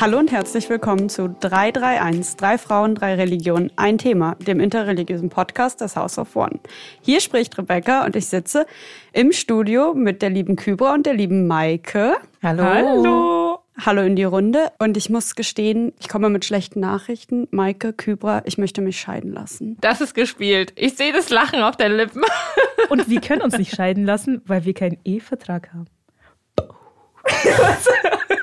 Hallo und herzlich willkommen zu 331, drei Frauen, drei Religionen, ein Thema, dem interreligiösen Podcast des House of One. Hier spricht Rebecca und ich sitze im Studio mit der lieben Kybra und der lieben Maike. Hallo. Hallo. Hallo in die Runde. Und ich muss gestehen, ich komme mit schlechten Nachrichten. Maike, Kybra, ich möchte mich scheiden lassen. Das ist gespielt. Ich sehe das Lachen auf den Lippen. Und wir können uns nicht scheiden lassen, weil wir keinen Ehevertrag haben.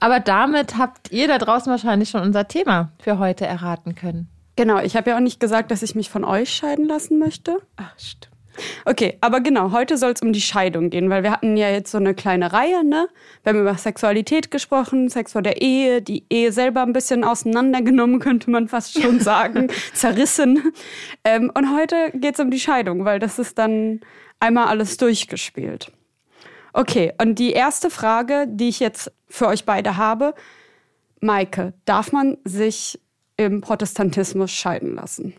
Aber damit habt ihr da draußen wahrscheinlich schon unser Thema für heute erraten können. Genau, ich habe ja auch nicht gesagt, dass ich mich von euch scheiden lassen möchte. Ach, stimmt. Okay, aber genau, heute soll es um die Scheidung gehen, weil wir hatten ja jetzt so eine kleine Reihe, ne? Wir haben über Sexualität gesprochen, Sex vor der Ehe, die Ehe selber ein bisschen auseinandergenommen, könnte man fast schon sagen, zerrissen. Ähm, und heute geht es um die Scheidung, weil das ist dann einmal alles durchgespielt. Okay, und die erste Frage, die ich jetzt für euch beide habe, Maike, darf man sich im Protestantismus scheiden lassen?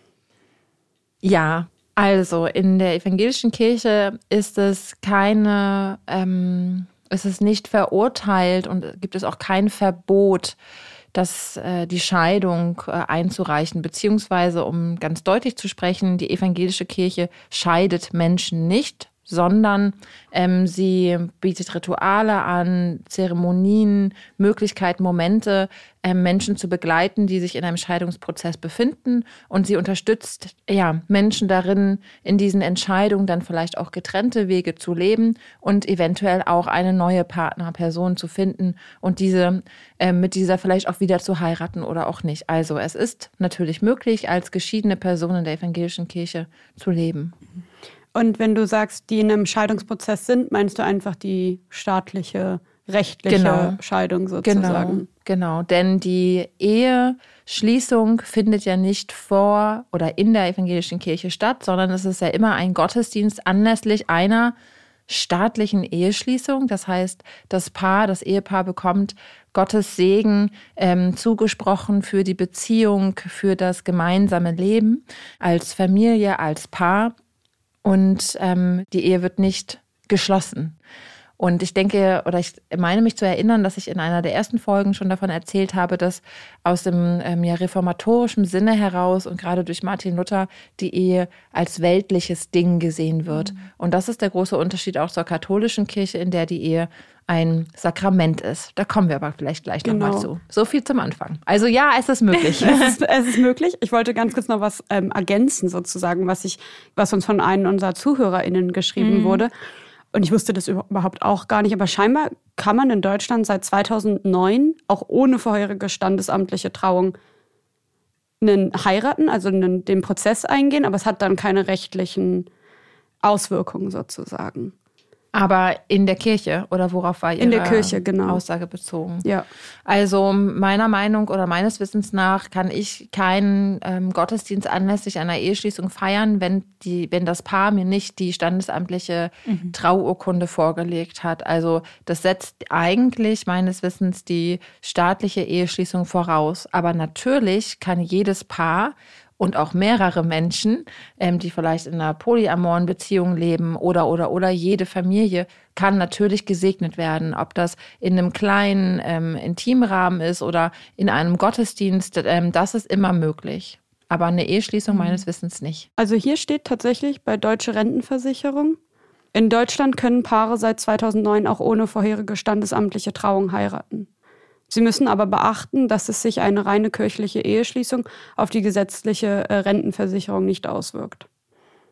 Ja, also in der evangelischen Kirche ist es keine, ähm, ist es nicht verurteilt und gibt es auch kein Verbot, dass äh, die Scheidung äh, einzureichen, beziehungsweise um ganz deutlich zu sprechen, die evangelische Kirche scheidet Menschen nicht, sondern ähm, sie bietet Rituale an, Zeremonien, Möglichkeiten, Momente, ähm, Menschen zu begleiten, die sich in einem Scheidungsprozess befinden. Und sie unterstützt ja, Menschen darin, in diesen Entscheidungen dann vielleicht auch getrennte Wege zu leben und eventuell auch eine neue Partnerperson zu finden und diese ähm, mit dieser vielleicht auch wieder zu heiraten oder auch nicht. Also es ist natürlich möglich, als geschiedene Person in der evangelischen Kirche zu leben. Und wenn du sagst, die in einem Scheidungsprozess sind, meinst du einfach die staatliche, rechtliche Genau. Scheidung sozusagen? Genau, genau. Denn die Eheschließung findet ja nicht vor oder in der evangelischen Kirche statt, sondern es ist ja immer ein Gottesdienst anlässlich einer staatlichen Eheschließung. Das heißt, das Paar, das Ehepaar bekommt Gottes Segen ähm, zugesprochen für die Beziehung, für das gemeinsame Leben als Familie, als Paar. Und ähm, die Ehe wird nicht geschlossen. Und ich denke, oder ich meine mich zu erinnern, dass ich in einer der ersten Folgen schon davon erzählt habe, dass aus dem ähm, ja, reformatorischen Sinne heraus und gerade durch Martin Luther die Ehe als weltliches Ding gesehen wird. Und das ist der große Unterschied auch zur katholischen Kirche, in der die Ehe ein Sakrament ist. Da kommen wir aber vielleicht gleich Genau. nochmal zu. So viel zum Anfang. Also ja, es ist möglich. Es ist, es ist möglich. Ich wollte ganz kurz noch was ähm, ergänzen, sozusagen, was ich, was uns von einem unserer ZuhörerInnen geschrieben wurde. Und ich wusste das überhaupt auch gar nicht. Aber scheinbar kann man in Deutschland seit 2009 auch ohne vorherige standesamtliche Trauung einen heiraten, also einen, den Prozess eingehen, aber es hat dann keine rechtlichen Auswirkungen sozusagen. Aber in der Kirche oder worauf war Ihre In der Kirche, genau. Aussage bezogen? Ja. Also meiner Meinung oder meines Wissens nach kann ich keinen ähm, Gottesdienst anlässlich einer Eheschließung feiern, wenn, die, wenn das Paar mir nicht die standesamtliche Trauurkunde vorgelegt hat. Also das setzt eigentlich meines Wissens die staatliche Eheschließung voraus. Aber natürlich kann jedes Paar und auch mehrere Menschen, ähm, die vielleicht in einer polyamoren Beziehung leben oder oder oder jede Familie kann natürlich gesegnet werden, ob das in einem kleinen ähm, Intimrahmen ist oder in einem Gottesdienst, ähm, das ist immer möglich. Aber eine Eheschließung meines Wissens nicht. Also hier steht tatsächlich bei Deutsche Rentenversicherung, in Deutschland können Paare seit 2009 auch ohne vorherige standesamtliche Trauung heiraten. Sie müssen aber beachten, dass es sich eine reine kirchliche Eheschließung auf die gesetzliche äh, Rentenversicherung nicht auswirkt.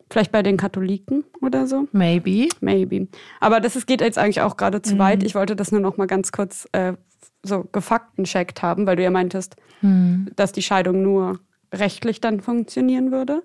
Vielleicht bei den Katholiken oder so? Maybe. Maybe. Aber das ist, geht jetzt eigentlich auch gerade zu weit. Ich wollte das nur noch mal ganz kurz äh, so gefaktencheckt haben, weil du ja meintest, dass die Scheidung nur rechtlich dann funktionieren würde.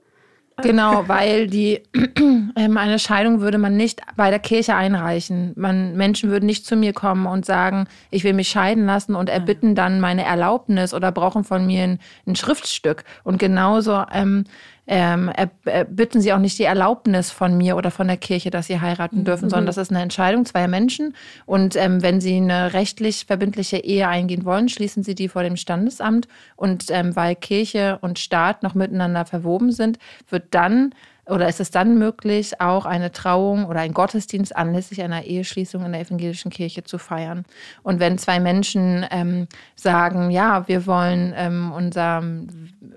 Genau, weil die ähm, eine Scheidung würde man nicht bei der Kirche einreichen. Man, Menschen würden nicht zu mir kommen und sagen, ich will mich scheiden lassen und erbitten dann meine Erlaubnis oder brauchen von mir ein, ein Schriftstück. Und genauso ähm, ähm, er, er, bitten sie auch nicht die Erlaubnis von mir oder von der Kirche, dass sie heiraten dürfen, sondern das ist eine Entscheidung zweier Menschen. Und ähm, wenn sie eine rechtlich verbindliche Ehe eingehen wollen, schließen sie die vor dem Standesamt. Und ähm, weil Kirche und Staat noch miteinander verwoben sind, wird dann oder ist es dann möglich, auch eine Trauung oder einen Gottesdienst anlässlich einer Eheschließung in der evangelischen Kirche zu feiern? Und wenn zwei Menschen ähm, sagen, ja, wir wollen ähm, unser,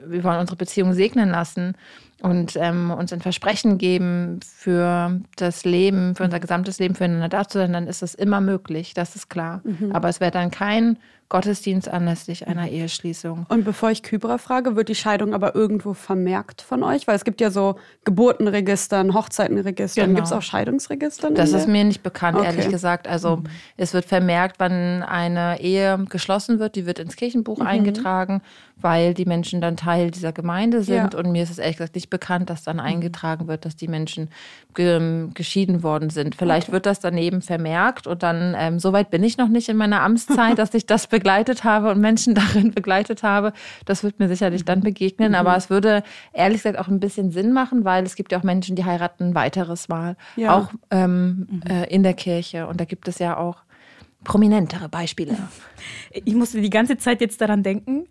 wir wollen unsere Beziehung segnen lassen und ähm, uns ein Versprechen geben für das Leben, für unser gesamtes Leben füreinander da zu sein, dann ist das immer möglich, das ist klar. Mhm. Aber es wäre dann kein Gottesdienst anlässlich einer Eheschließung. Und bevor ich Kybra frage, wird die Scheidung aber irgendwo vermerkt von euch? Weil es gibt ja so Geburtenregistern, Hochzeitenregistern. Genau. Gibt es auch Scheidungsregister? Das ist mir nicht bekannt, okay. ehrlich gesagt. Also mhm. es wird vermerkt, wann eine Ehe geschlossen wird. Die wird ins Kirchenbuch mhm. eingetragen, weil die Menschen dann Teil dieser Gemeinde sind. Ja. Und mir ist es ehrlich gesagt nicht bekannt, dass dann mhm. eingetragen wird, dass die Menschen ge geschieden worden sind. Vielleicht okay. wird das daneben vermerkt und dann, ähm, soweit bin ich noch nicht in meiner Amtszeit, dass ich das begleitet habe und Menschen darin begleitet habe. Das wird mir sicherlich dann begegnen. Mhm. Aber es würde ehrlich gesagt auch ein bisschen Sinn machen, weil es gibt ja auch Menschen, die heiraten ein weiteres Mal. Ja. Auch ähm, mhm. äh, in der Kirche. Und da gibt es ja auch prominentere Beispiele. Ich musste die ganze Zeit jetzt daran denken,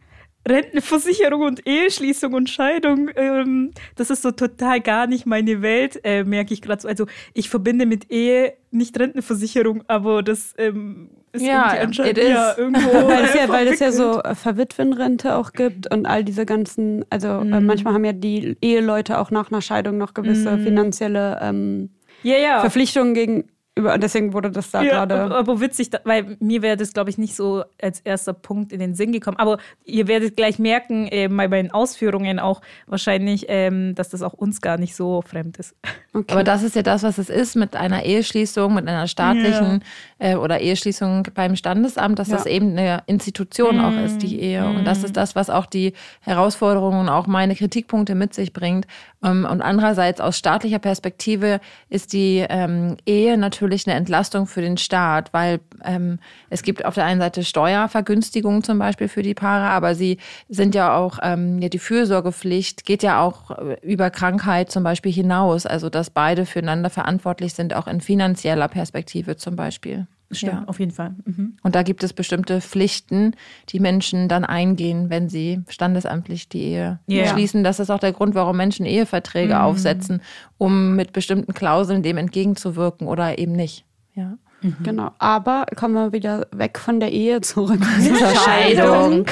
Rentenversicherung und Eheschließung und Scheidung, ähm, das ist so total gar nicht meine Welt, äh, merke ich gerade so. Also ich verbinde mit Ehe nicht Rentenversicherung, aber das ähm, ist ja, irgendwie anscheinend ja, irgendwo. weil es ja, weil es ja so Verwitwenrente auch gibt und all diese ganzen, also äh, mhm. äh, manchmal haben ja die Eheleute auch nach einer Scheidung noch gewisse mhm. finanzielle ähm, ja, ja. Verpflichtungen gegen über, deswegen wurde das da ja, gerade. Aber witzig, weil mir wäre das, glaube ich, nicht so als erster Punkt in den Sinn gekommen. Aber ihr werdet gleich merken, äh, bei meinen Ausführungen auch wahrscheinlich, ähm, dass das auch uns gar nicht so fremd ist. Okay. Aber das ist ja das, was es ist mit einer Eheschließung, mit einer staatlichen ja. Äh, oder Eheschließung beim Standesamt, dass ja. das eben eine Institution mhm. auch ist, die Ehe. Mhm. Und das ist das, was auch die Herausforderungen und auch meine Kritikpunkte mit sich bringt. Ähm, und andererseits aus staatlicher Perspektive ist die ähm, Ehe natürlich eine Entlastung für den Staat, weil ähm, es gibt auf der einen Seite Steuervergünstigungen zum Beispiel für die Paare, aber sie sind ja auch, ähm, ja, die Fürsorgepflicht geht ja auch äh, über Krankheit zum Beispiel hinaus, also dass beide füreinander verantwortlich sind, auch in finanzieller Perspektive zum Beispiel. Stimmt, ja. auf jeden Fall. Mhm. Und da gibt es bestimmte Pflichten, die Menschen dann eingehen, wenn sie standesamtlich die Ehe yeah. schließen. Das ist auch der Grund, warum Menschen Eheverträge mhm. aufsetzen, um mit bestimmten Klauseln dem entgegenzuwirken oder eben nicht. Ja. Mhm. Genau, aber kommen wir wieder weg von der Ehe zurück zur Scheidung.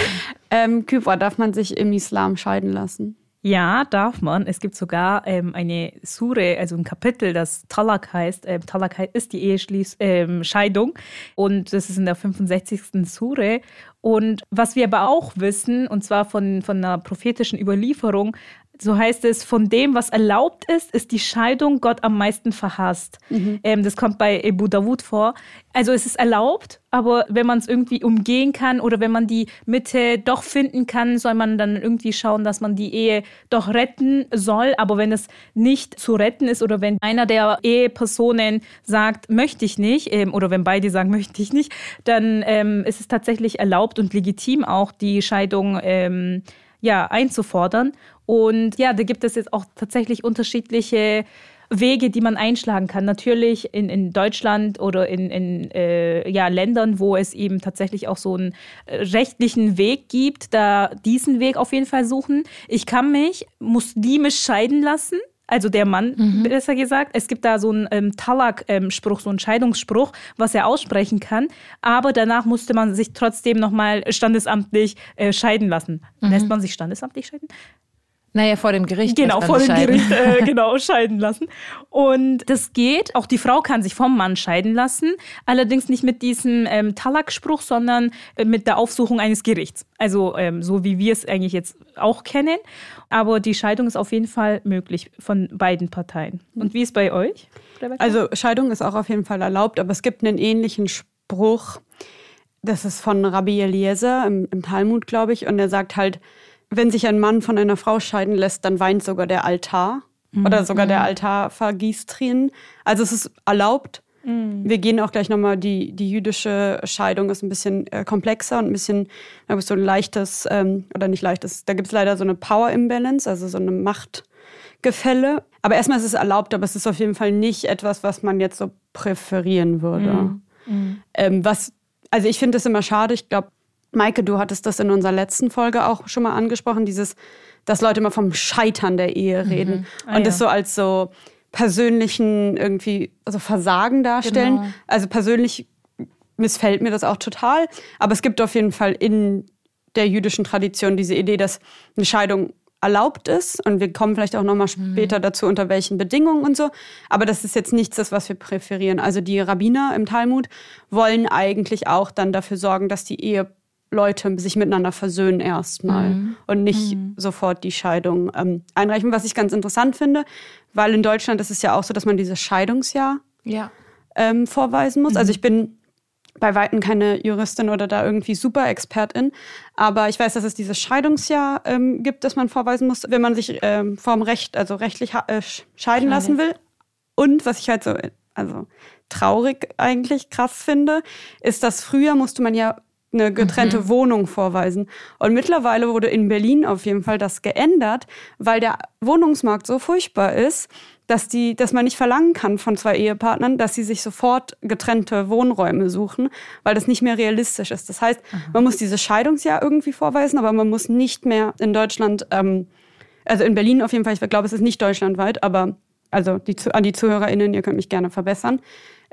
Ähm, Kypra, darf man sich im Islam scheiden lassen? Ja, darf man. Es gibt sogar ähm, eine Sure, also ein Kapitel, das Talak heißt. Ähm, Talak ist die Ehescheidung ähm, und das ist in der 65. Sure. Und was wir aber auch wissen, und zwar von, von einer prophetischen Überlieferung, so heißt es, von dem, was erlaubt ist, ist die Scheidung Gott am meisten verhasst. Mhm. Ähm, das kommt bei Ebu Dawud vor. Also es ist erlaubt, aber wenn man es irgendwie umgehen kann oder wenn man die Mitte doch finden kann, soll man dann irgendwie schauen, dass man die Ehe doch retten soll. Aber wenn es nicht zu retten ist oder wenn einer der Ehepersonen sagt, möchte ich nicht, ähm, oder wenn beide sagen, möchte ich nicht, dann ähm, ist es tatsächlich erlaubt und legitim auch, die Scheidung ähm, ja, einzufordern. Und ja, da gibt es jetzt auch tatsächlich unterschiedliche Wege, die man einschlagen kann. Natürlich in, in Deutschland oder in, in äh, ja, Ländern, wo es eben tatsächlich auch so einen äh, rechtlichen Weg gibt, da diesen Weg auf jeden Fall suchen. Ich kann mich muslimisch scheiden lassen. Also der Mann, mhm. besser gesagt. Es gibt da so einen ähm, Talak-Spruch, so einen Scheidungsspruch, was er aussprechen kann. Aber danach musste man sich trotzdem nochmal standesamtlich äh, scheiden lassen. Mhm. Lässt man sich standesamtlich scheiden? Naja, vor dem Gericht. Genau, vor dem scheiden. Gericht, äh, genau, scheiden lassen. Und das geht. Auch die Frau kann sich vom Mann scheiden lassen. Allerdings nicht mit diesem ähm, Talak-Spruch, sondern äh, mit der Aufsuchung eines Gerichts. Also ähm, so wie wir es eigentlich jetzt auch kennen. Aber die Scheidung ist auf jeden Fall möglich von beiden Parteien. Und wie ist bei euch? Rebecca? Also Scheidung ist auch auf jeden Fall erlaubt, aber es gibt einen ähnlichen Spruch. Das ist von Rabbi Eliezer im, im Talmud, glaube ich. Und er sagt halt, wenn sich ein Mann von einer Frau scheiden lässt, dann weint sogar der Altar mhm. oder sogar der Altar vergießt Tränen. Also es ist erlaubt. Mhm. Wir gehen auch gleich nochmal, die, die jüdische Scheidung ist ein bisschen äh, komplexer und ein bisschen, da so ein leichtes, ähm, oder nicht leichtes, da gibt es leider so eine Power Imbalance, also so eine Machtgefälle. Aber erstmal ist es erlaubt, aber es ist auf jeden Fall nicht etwas, was man jetzt so präferieren würde. Mhm. mhm. Ähm, was, also ich finde es immer schade, ich glaube, Maike, du hattest das in unserer letzten Folge auch schon mal angesprochen, dieses, dass Leute immer vom Scheitern der Ehe reden Mhm. Ah, und ja. das so als so persönlichen irgendwie also Versagen darstellen. Genau. Also persönlich missfällt mir das auch total, aber es gibt auf jeden Fall in der jüdischen Tradition diese Idee, dass eine Scheidung erlaubt ist und wir kommen vielleicht auch noch mal später dazu unter welchen Bedingungen und so, aber das ist jetzt nichts das was wir präferieren. Also die Rabbiner im Talmud wollen eigentlich auch dann dafür sorgen, dass die Eheleute sich miteinander versöhnen erstmal und nicht sofort die Scheidung ähm, einreichen, was ich ganz interessant finde, weil in Deutschland ist es ja auch so, dass man dieses Scheidungsjahr Ja. ähm, vorweisen muss. Also ich bin bei Weitem keine Juristin oder da irgendwie super Expertin, aber ich weiß, dass es dieses Scheidungsjahr ähm, gibt, das man vorweisen muss, wenn man sich ähm, vom Recht, also rechtlich äh, sch- scheiden lassen will. Und was ich halt so, also traurig eigentlich krass finde, ist, dass früher musste man ja eine getrennte Wohnung vorweisen. Und mittlerweile wurde in Berlin auf jeden Fall das geändert, weil der Wohnungsmarkt so furchtbar ist, dass, die, dass man nicht verlangen kann von zwei Ehepartnern, dass sie sich sofort getrennte Wohnräume suchen, weil das nicht mehr realistisch ist. Das heißt, man muss dieses Scheidungsjahr irgendwie vorweisen, aber man muss nicht mehr in Deutschland, ähm, also in Berlin auf jeden Fall, ich glaube, es ist nicht deutschlandweit, aber also die, an die ZuhörerInnen, ihr könnt mich gerne verbessern,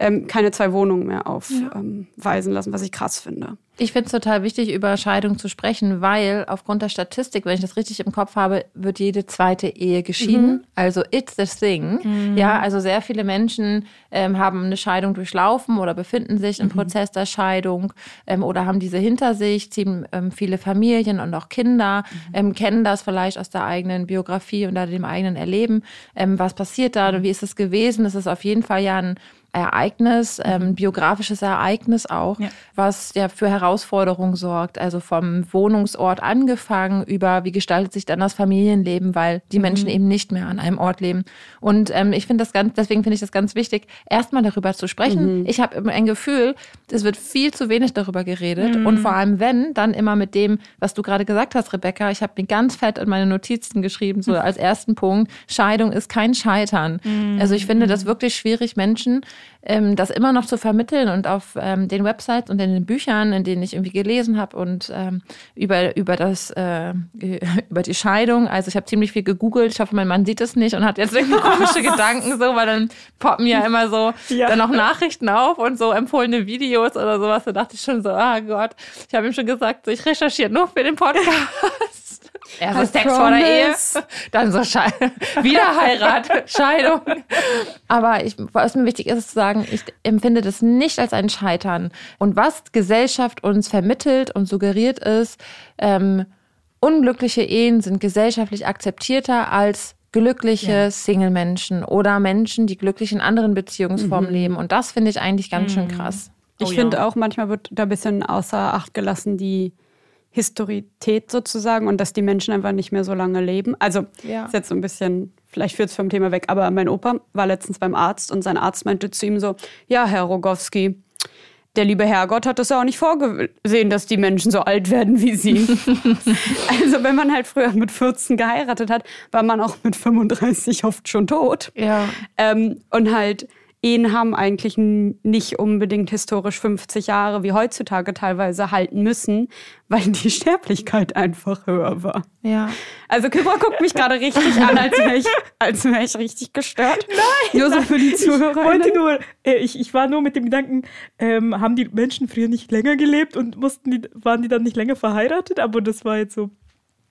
ähm, keine zwei Wohnungen mehr aufweisen ähm, weisen lassen, was ich krass finde. Ich finde es total wichtig, über Scheidung zu sprechen, weil aufgrund der Statistik, wenn ich das richtig im Kopf habe, wird jede zweite Ehe geschieden. Also it's the thing. Ja, also sehr viele Menschen ähm, haben eine Scheidung durchlaufen oder befinden sich im Prozess der Scheidung ähm, oder haben diese hinter sich, ziehen ähm, viele Familien und auch Kinder, ähm, kennen das vielleicht aus der eigenen Biografie oder dem eigenen Erleben. Ähm, was passiert da und wie ist es gewesen? Das ist auf jeden Fall ja ein Ereignis, ähm, biografisches Ereignis auch, Ja. was ja für Herausforderungen sorgt. Also vom Wohnungsort angefangen über, wie gestaltet sich dann das Familienleben, weil die Menschen eben nicht mehr an einem Ort leben. Und ähm, ich finde das ganz, deswegen finde ich das ganz wichtig, erstmal darüber zu sprechen. Ich habe immer ein Gefühl, es wird viel zu wenig darüber geredet. Und vor allem wenn, dann immer mit dem, was du gerade gesagt hast, Rebecca. Ich habe mir ganz fett in meine Notizen geschrieben, so als ersten Punkt, Scheidung ist kein Scheitern. Also ich finde das wirklich schwierig, Menschen ähm, das immer noch zu vermitteln und auf ähm, den Websites und in den Büchern, in denen ich irgendwie gelesen habe und ähm, über, über das äh, über die Scheidung. Also ich habe ziemlich viel gegoogelt. Ich hoffe, mein Mann sieht es nicht und hat jetzt irgendwie komische Gedanken so, weil dann poppen ja immer so Ja. dann auch Nachrichten auf und so empfohlene Videos oder sowas. Da dachte ich schon so, ah Gott, ich habe ihm schon gesagt, so, ich recherchiere nur für den Podcast. Erst I Sex vor der Ehe, dann so Schei wieder Heirat, Scheidung. Aber ich, was mir wichtig ist, ist zu sagen, ich empfinde das nicht als ein Scheitern. Und was Gesellschaft uns vermittelt und suggeriert ist, ähm, unglückliche Ehen sind gesellschaftlich akzeptierter als glückliche Single-Menschen oder Menschen, die glücklich in anderen Beziehungsformen leben. Und das finde ich eigentlich ganz schön krass. Ich Oh ja. finde auch, manchmal wird da ein bisschen außer Acht gelassen, die Historität sozusagen und dass die Menschen einfach nicht mehr so lange leben. Also Ja. ist jetzt so ein bisschen, vielleicht führt es vom Thema weg, aber mein Opa war letztens beim Arzt und sein Arzt meinte zu ihm so, ja, Herr Rogowski, der liebe Herrgott hat das ja auch nicht vorgesehen, dass die Menschen so alt werden wie Sie. also wenn man halt früher mit 14 geheiratet hat, war man auch mit 35 oft schon tot. Ja. Ähm, und halt, Ehen haben eigentlich nicht unbedingt historisch 50 Jahre wie heutzutage teilweise halten müssen, weil die Sterblichkeit einfach höher war. Ja. Also Kypra guckt mich gerade richtig an, als wäre ich, als wär ich richtig gestört. Nein! Nur so für die Ich wollte Zuhörer. nur, äh, ich, ich war nur mit dem Gedanken, ähm, haben die Menschen früher nicht länger gelebt und mussten die, waren die dann nicht länger verheiratet? Aber das war jetzt so.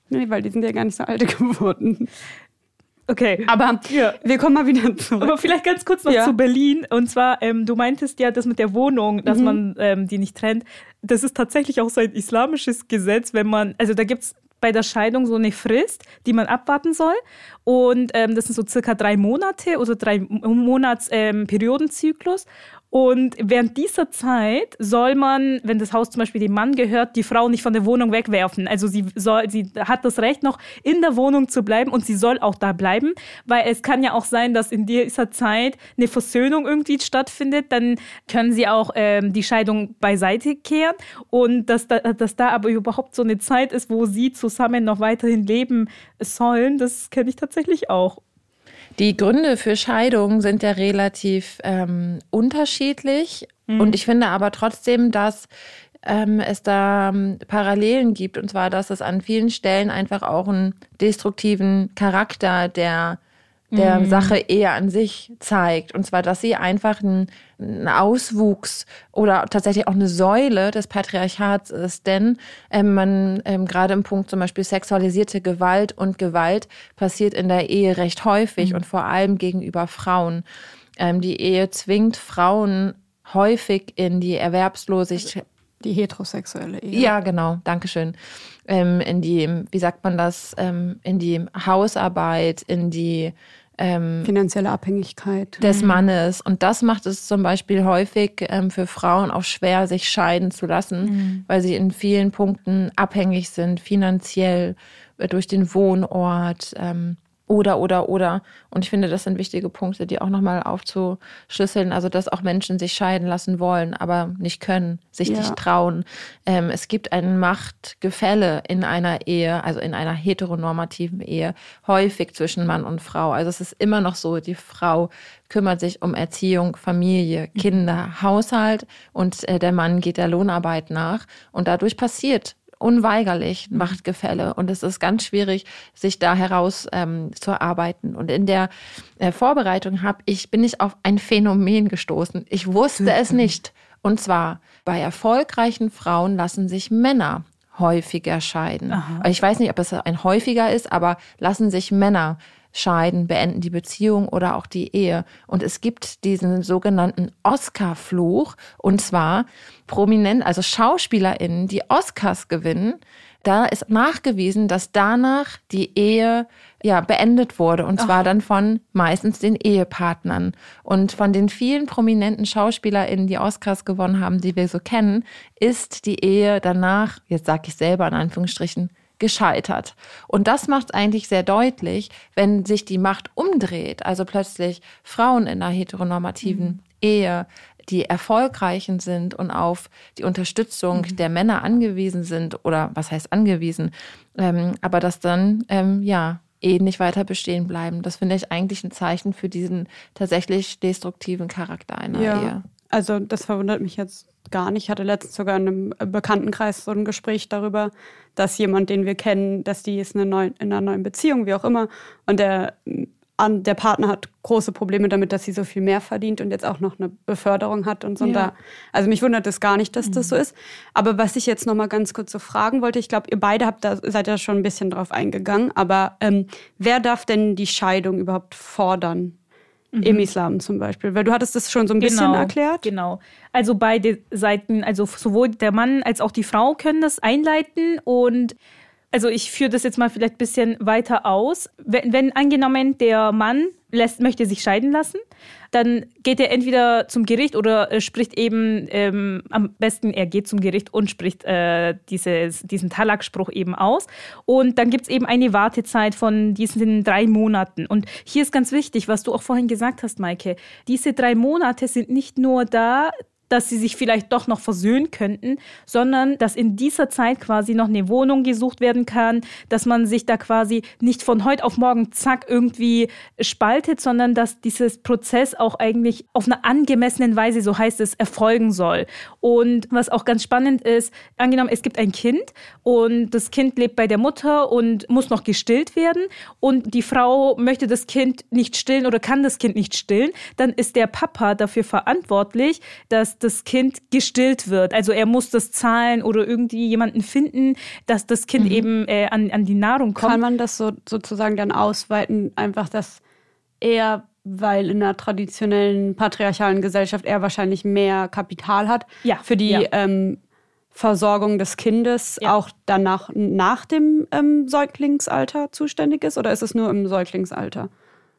Nee, weil die sind ja gar nicht so alt geworden. Okay. Aber Ja. wir kommen mal wieder zurück. Aber vielleicht ganz kurz noch Ja. zu Berlin. Und zwar, ähm, du meintest ja das mit der Wohnung, dass man ähm, die nicht trennt. Das ist tatsächlich auch so ein islamisches Gesetz, wenn man, also da gibt's bei der Scheidung so eine Frist, die man abwarten soll. Und ähm, das sind so circa drei Monate oder drei Monats ähm. Und während dieser Zeit soll man, wenn das Haus zum Beispiel dem Mann gehört, die Frau nicht von der Wohnung wegwerfen. Also sie soll, sie hat das Recht noch in der Wohnung zu bleiben und sie soll auch da bleiben, weil es kann ja auch sein, dass in dieser Zeit eine Versöhnung irgendwie stattfindet. Dann können sie auch ähm, die Scheidung beiseite kehren und dass da, dass da aber überhaupt so eine Zeit ist, wo sie zusammen noch weiterhin leben sollen, das kenne ich tatsächlich auch. Die Gründe für Scheidung sind ja relativ ähm, unterschiedlich. Und ich finde aber trotzdem, dass ähm, es da ähm, Parallelen gibt. Und zwar, dass es an vielen Stellen einfach auch einen destruktiven Charakter der der mhm. Sache eher an sich zeigt. Und zwar, dass sie einfach ein, ein, Auswuchs oder tatsächlich auch eine Säule des Patriarchats ist. Denn ähm, man ähm, gerade im Punkt zum Beispiel sexualisierte Gewalt und Gewalt passiert in der Ehe recht häufig mhm. und vor allem gegenüber Frauen. Ähm, die Ehe zwingt Frauen häufig in die Erwerbslosigkeit. Also die heterosexuelle Ehe. Ja, genau, Dankeschön. Ähm, in die, wie sagt man das, ähm, in die Hausarbeit, in die ähm, finanzielle Abhängigkeit des mhm. Mannes. Und das macht es zum Beispiel häufig ähm, für Frauen auch schwer, sich scheiden zu lassen, mhm. weil sie in vielen Punkten abhängig sind, finanziell, äh, durch den Wohnort. Ähm, oder, oder, oder. Und ich finde, das sind wichtige Punkte, die auch nochmal aufzuschlüsseln. Also, dass auch Menschen sich scheiden lassen wollen, aber nicht können, sich ja. nicht trauen. Ähm, es gibt ein Machtgefälle in einer Ehe, also in einer heteronormativen Ehe, häufig zwischen Mann und Frau. Also, es ist immer noch so, die Frau kümmert sich um Erziehung, Familie, Kinder, mhm. Haushalt und äh, der Mann geht der Lohnarbeit nach. Und dadurch passiert unweigerlich Machtgefälle und es ist ganz schwierig, sich da heraus ähm, zu arbeiten. Und in der äh, Vorbereitung habe ich bin ich auf ein Phänomen gestoßen. Ich wusste es nicht. Und zwar bei erfolgreichen Frauen lassen sich Männer häufiger scheiden. Aha. Ich weiß nicht, ob es ein häufiger ist, aber lassen sich Männer scheiden, beenden die Beziehung oder auch die Ehe. Und es gibt diesen sogenannten Oscar-Fluch. Und zwar prominent, also SchauspielerInnen, die Oscars gewinnen. Da ist nachgewiesen, dass danach die Ehe ja beendet wurde und zwar Ach. dann von meistens den Ehepartnern und von den vielen prominenten Schauspielerinnen, die Oscars gewonnen haben, die wir so kennen, ist die Ehe danach, jetzt sage ich selber in Anführungsstrichen, gescheitert. Und das macht eigentlich sehr deutlich, wenn sich die Macht umdreht, also plötzlich Frauen in einer heteronormativen mhm. Ehe, die erfolgreichen sind und auf die Unterstützung mhm. der Männer angewiesen sind oder was heißt angewiesen, ähm, aber dass dann ähm, ja Ehen nicht weiter bestehen bleiben. Das finde ich eigentlich ein Zeichen für diesen tatsächlich destruktiven Charakter einer ja. Ehe. Also das verwundert mich jetzt gar nicht. Ich hatte letztens sogar in einem Bekanntenkreis so ein Gespräch darüber, dass jemand, den wir kennen, dass die ist in einer neuen, in einer neuen Beziehung, wie auch immer, und der, an, der Partner hat große Probleme damit, dass sie so viel mehr verdient und jetzt auch noch eine Beförderung hat und so. Ja. da, also mich wundert es gar nicht, dass mhm. das so ist. Aber was ich jetzt noch mal ganz kurz so fragen wollte, ich glaube, ihr beide habt da, seid ja schon ein bisschen drauf eingegangen, aber ähm, wer darf denn die Scheidung überhaupt fordern? Mhm. im Islam zum Beispiel? Weil du hattest das schon so ein bisschen genau, erklärt. Genau. Also beide Seiten, also sowohl der Mann als auch die Frau können das einleiten und also ich führe das jetzt mal vielleicht ein bisschen weiter aus. Wenn, wenn angenommen der Mann lässt, möchte sich scheiden lassen, dann geht er entweder zum Gericht oder äh, spricht eben, ähm, am besten er geht zum Gericht und spricht äh, dieses, diesen Talakspruch eben aus. Und dann gibt es eben eine Wartezeit von diesen drei Monaten. Und hier ist ganz wichtig, was du auch vorhin gesagt hast, Maike, diese drei Monate sind nicht nur da, dass sie sich vielleicht doch noch versöhnen könnten, sondern dass in dieser Zeit quasi noch eine Wohnung gesucht werden kann, dass man sich da quasi nicht von heute auf morgen zack irgendwie spaltet, sondern dass dieses Prozess auch eigentlich auf einer angemessenen Weise, so heißt es, erfolgen soll. Und was auch ganz spannend ist, angenommen, es gibt ein Kind und das Kind lebt bei der Mutter und muss noch gestillt werden und die Frau möchte das Kind nicht stillen oder kann das Kind nicht stillen, dann ist der Papa dafür verantwortlich, dass das Kind gestillt wird. Also er muss das zahlen oder irgendwie jemanden finden, dass das Kind mhm. eben äh, an, an die Nahrung kommt. Kann man das so, sozusagen dann ausweiten, einfach, dass er weil in einer traditionellen patriarchalen Gesellschaft er wahrscheinlich mehr Kapital hat ja, für die ja. ähm, Versorgung des Kindes ja. auch danach nach dem ähm, Säuglingsalter zuständig ist oder ist es nur im Säuglingsalter?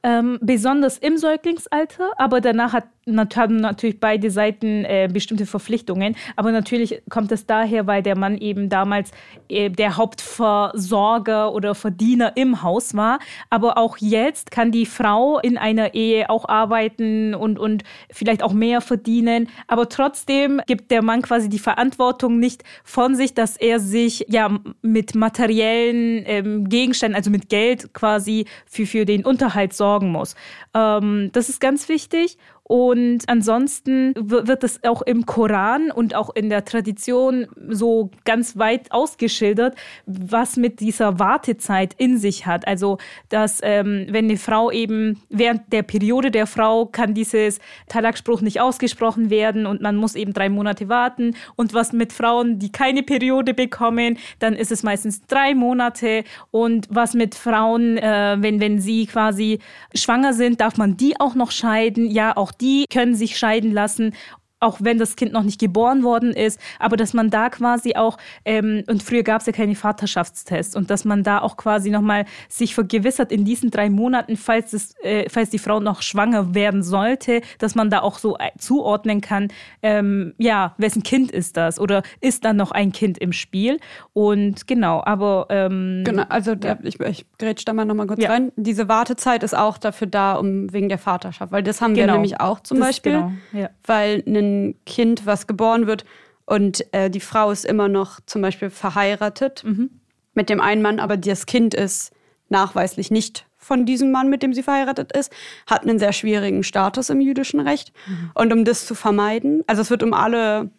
Ähm, besonders im Säuglingsalter, aber danach hat haben natürlich beide Seiten äh, bestimmte Verpflichtungen. Aber natürlich kommt es daher, weil der Mann eben damals äh, der Hauptversorger oder Verdiener im Haus war. Aber auch jetzt kann die Frau in einer Ehe auch arbeiten und, und vielleicht auch mehr verdienen. Aber trotzdem gibt der Mann quasi die Verantwortung nicht von sich, dass er sich ja mit materiellen ähm, Gegenständen, also mit Geld quasi für, für den Unterhalt sorgen muss. Ähm, das ist ganz wichtig. Und ansonsten wird es auch im Koran und auch in der Tradition so ganz weit ausgeschildert, was mit dieser Wartezeit in sich hat. Also, dass ähm, wenn eine Frau eben während der Periode der Frau kann dieses Talakspruch nicht ausgesprochen werden und man muss eben drei Monate warten. Und was mit Frauen, die keine Periode bekommen, dann ist es meistens drei Monate. Und was mit Frauen, äh, wenn, wenn sie quasi schwanger sind, darf man die auch noch scheiden. Ja, auch die können sich scheiden lassen auch wenn das Kind noch nicht geboren worden ist, aber dass man da quasi auch, ähm, und früher gab es ja keine Vaterschaftstests, und dass man da auch quasi nochmal sich vergewissert in diesen drei Monaten, falls, es, äh, falls die Frau noch schwanger werden sollte, dass man da auch so äh, zuordnen kann, ähm, ja, wessen Kind ist das oder ist da noch ein Kind im Spiel? Und genau, aber. Ähm, genau, also ja. ich, ich grätsch da mal nochmal kurz ja. rein. Diese Wartezeit ist auch dafür da, um wegen der Vaterschaft, weil das haben genau. wir nämlich auch zum das, Beispiel, genau. ja. weil ein Kind, was geboren wird und äh, die Frau ist immer noch zum Beispiel verheiratet mhm. mit dem einen Mann, aber das Kind ist nachweislich nicht von diesem Mann, mit dem sie verheiratet ist, hat einen sehr schwierigen Status im jüdischen Recht. Mhm. Und um das zu vermeiden, also es wird um alle,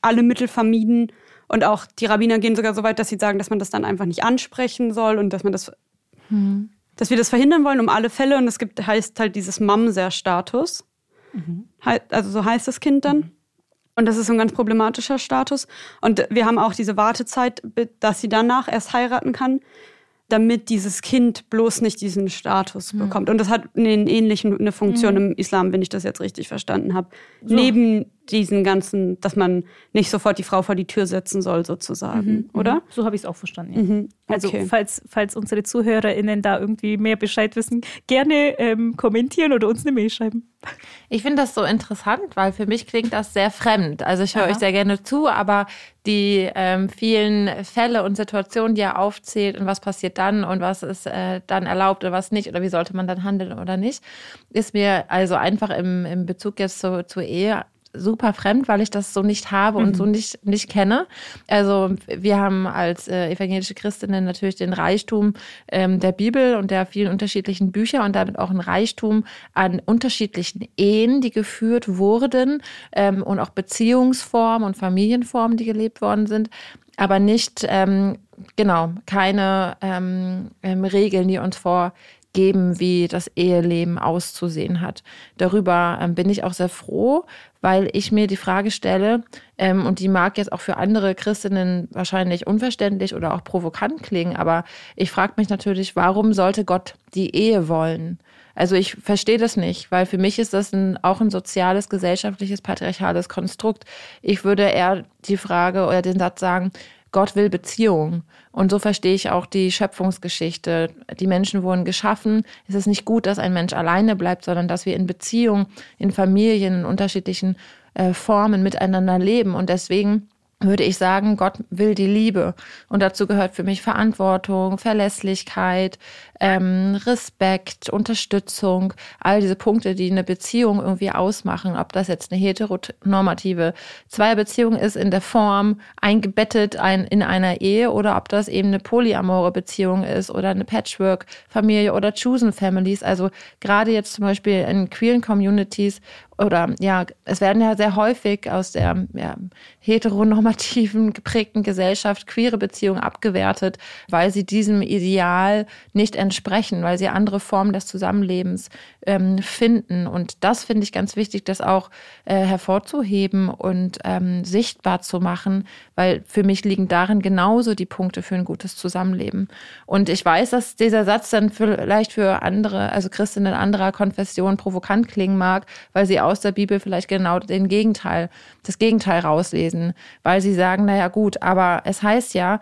alle Mittel vermieden und auch die Rabbiner gehen sogar so weit, dass sie sagen, dass man das dann einfach nicht ansprechen soll und dass man das, mhm. dass wir das verhindern wollen um alle Fälle. Und es gibt, heißt halt dieses Mamser-Status. Mhm. Also so heißt das Kind dann. Mhm. Und das ist ein ganz problematischer Status. Und wir haben auch diese Wartezeit, dass sie danach erst heiraten kann, damit dieses Kind bloß nicht diesen Status mhm. bekommt. Und das hat einen ähnlichen eine Funktion mhm. im Islam, wenn ich das jetzt richtig verstanden habe. So. Neben diesen ganzen, dass man nicht sofort die Frau vor die Tür setzen soll, sozusagen, mhm. oder? Mhm. So habe ich es auch verstanden. Ja. Mhm. Also okay. Also falls, falls unsere ZuhörerInnen da irgendwie mehr Bescheid wissen, gerne ähm, kommentieren oder uns eine Mail schreiben. Ich finde das so interessant, weil für mich klingt das sehr fremd. Also ich höre euch sehr gerne zu, aber die ähm, vielen Fälle und Situationen, die er aufzählt und was passiert dann und was ist äh, dann erlaubt oder was nicht oder wie sollte man dann handeln oder nicht, ist mir also einfach im, im Bezug jetzt zu, zur Ehe super fremd, weil ich das so nicht habe und mhm. so nicht, nicht kenne. Also wir haben als äh, evangelische Christinnen natürlich den Reichtum ähm, der Bibel und der vielen unterschiedlichen Bücher und damit auch ein Reichtum an unterschiedlichen Ehen, die geführt wurden ähm, und auch Beziehungsformen und Familienformen, die gelebt worden sind aber nicht, ähm, genau, keine ähm, ähm, Regeln, die uns vor geben, wie das Eheleben auszusehen hat. Darüber ähm, bin ich auch sehr froh, weil ich mir die Frage stelle, ähm, und die mag jetzt auch für andere Christinnen wahrscheinlich unverständlich oder auch provokant klingen, aber ich frage mich natürlich, warum sollte Gott die Ehe wollen? Also ich verstehe das nicht, weil für mich ist das ein, auch ein soziales, gesellschaftliches, patriarchales Konstrukt. Ich würde eher die Frage oder den Satz sagen, Gott will Beziehung. Und so verstehe ich auch die Schöpfungsgeschichte. Die Menschen wurden geschaffen. Es ist nicht gut, dass ein Mensch alleine bleibt, sondern dass wir in Beziehung, in Familien, in unterschiedlichen äh, Formen miteinander leben. Und deswegen würde ich sagen, Gott will die Liebe. Und dazu gehört für mich Verantwortung, Verlässlichkeit, ähm, Respekt, Unterstützung, all diese Punkte, die eine Beziehung irgendwie ausmachen, ob das jetzt eine heteronormative Zweierbeziehung ist in der Form eingebettet ein, in einer Ehe oder ob das eben eine polyamore Beziehung ist oder eine Patchwork-Familie oder Chosen Families. Also gerade jetzt zum Beispiel in queeren Communities oder ja, es werden ja sehr häufig aus der ja, heteronormativen geprägten Gesellschaft queere Beziehungen abgewertet, weil sie diesem Ideal nicht entsprechen, weil sie andere Formen des Zusammenlebens ähm, finden. Und das finde ich ganz wichtig, das auch äh, hervorzuheben und ähm, sichtbar zu machen, weil für mich liegen darin genauso die Punkte für ein gutes Zusammenleben. Und ich weiß, dass dieser Satz dann vielleicht für andere, also Christinnen anderer Konfessionen provokant klingen mag, weil sie aus der Bibel vielleicht genau den Gegenteil, das Gegenteil rauslesen, weil sie sagen, naja gut, aber es heißt ja,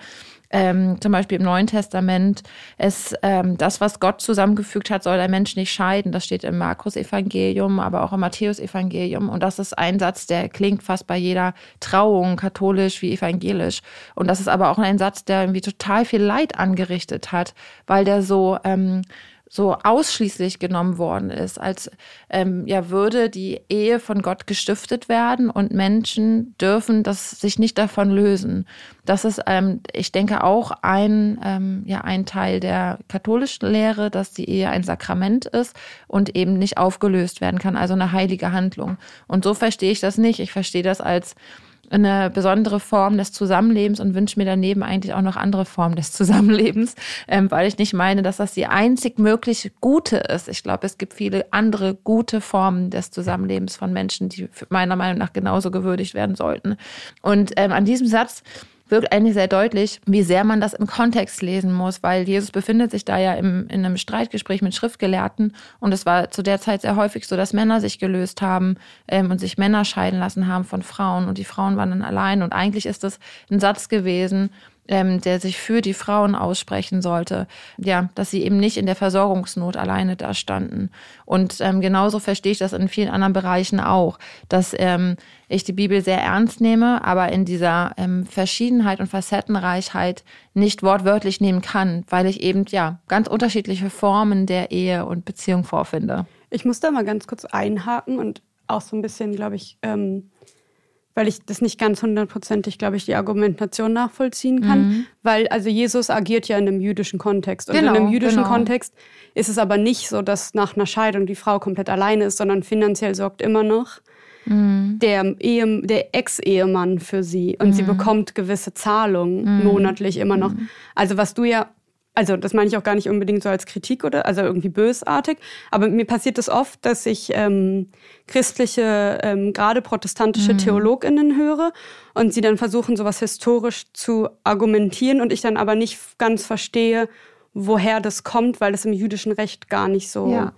ähm, zum Beispiel im Neuen Testament, es, ähm, das, was Gott zusammengefügt hat, soll der Mensch nicht scheiden. Das steht im Markus-Evangelium, aber auch im Matthäus-Evangelium. Und das ist ein Satz, der klingt fast bei jeder Trauung, katholisch wie evangelisch. Und das ist aber auch ein Satz, der irgendwie total viel Leid angerichtet hat, weil der so ähm, so ausschließlich genommen worden ist, als ähm, ja würde die Ehe von Gott gestiftet werden und Menschen dürfen das sich nicht davon lösen. Das ist, ähm, ich denke, auch ein, ähm, ja, ein Teil der katholischen Lehre, dass die Ehe ein Sakrament ist und eben nicht aufgelöst werden kann, also eine heilige Handlung. Und so verstehe ich das nicht. Ich verstehe das als eine besondere Form des Zusammenlebens und wünsche mir daneben eigentlich auch noch andere Formen des Zusammenlebens, ähm, weil ich nicht meine, dass das die einzig mögliche gute ist. Ich glaube, es gibt viele andere gute Formen des Zusammenlebens von Menschen, die meiner Meinung nach genauso gewürdigt werden sollten. Und ähm, an diesem Satz wirkt eigentlich sehr deutlich, wie sehr man das im Kontext lesen muss, weil Jesus befindet sich da ja im, in einem Streitgespräch mit Schriftgelehrten und es war zu der Zeit sehr häufig so, dass Männer sich gelöst haben ähm, und sich Männer scheiden lassen haben von Frauen und die Frauen waren dann allein und eigentlich ist das ein Satz gewesen, ähm, der sich für die Frauen aussprechen sollte. Ja, dass sie eben nicht in der Versorgungsnot alleine da standen. Und ähm, genauso verstehe ich das in vielen anderen Bereichen auch, dass ähm, ich die Bibel sehr ernst nehme, aber in dieser ähm, Verschiedenheit und Facettenreichheit nicht wortwörtlich nehmen kann, weil ich eben ja ganz unterschiedliche Formen der Ehe und Beziehung vorfinde. Ich muss da mal ganz kurz einhaken und auch so ein bisschen, glaube ich, ähm, weil ich das nicht ganz hundertprozentig, glaube ich, die Argumentation nachvollziehen kann. Mhm. Weil also Jesus agiert ja in einem jüdischen Kontext. Und genau, in einem jüdischen genau. Kontext ist es aber nicht so, dass nach einer Scheidung die Frau komplett alleine ist, sondern finanziell sorgt immer noch mhm. der, Ehe, der Ex-Ehemann für sie. Und mhm. sie bekommt gewisse Zahlungen mhm. monatlich immer noch. Mhm. Also was du ja also das meine ich auch gar nicht unbedingt so als Kritik oder also irgendwie bösartig, aber mir passiert es das oft, dass ich ähm, christliche, ähm, gerade protestantische mhm. Theologinnen höre und sie dann versuchen, sowas historisch zu argumentieren und ich dann aber nicht ganz verstehe, woher das kommt, weil das im jüdischen Recht gar nicht so, ja.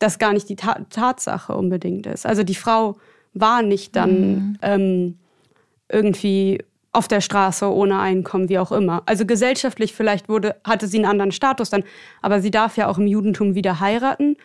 das gar nicht die Ta Tatsache unbedingt ist. Also die Frau war nicht dann mhm. ähm, irgendwie auf der Straße ohne Einkommen, wie auch immer. Also gesellschaftlich vielleicht wurde, hatte sie einen anderen Status dann, aber sie darf ja auch im Judentum wieder heiraten.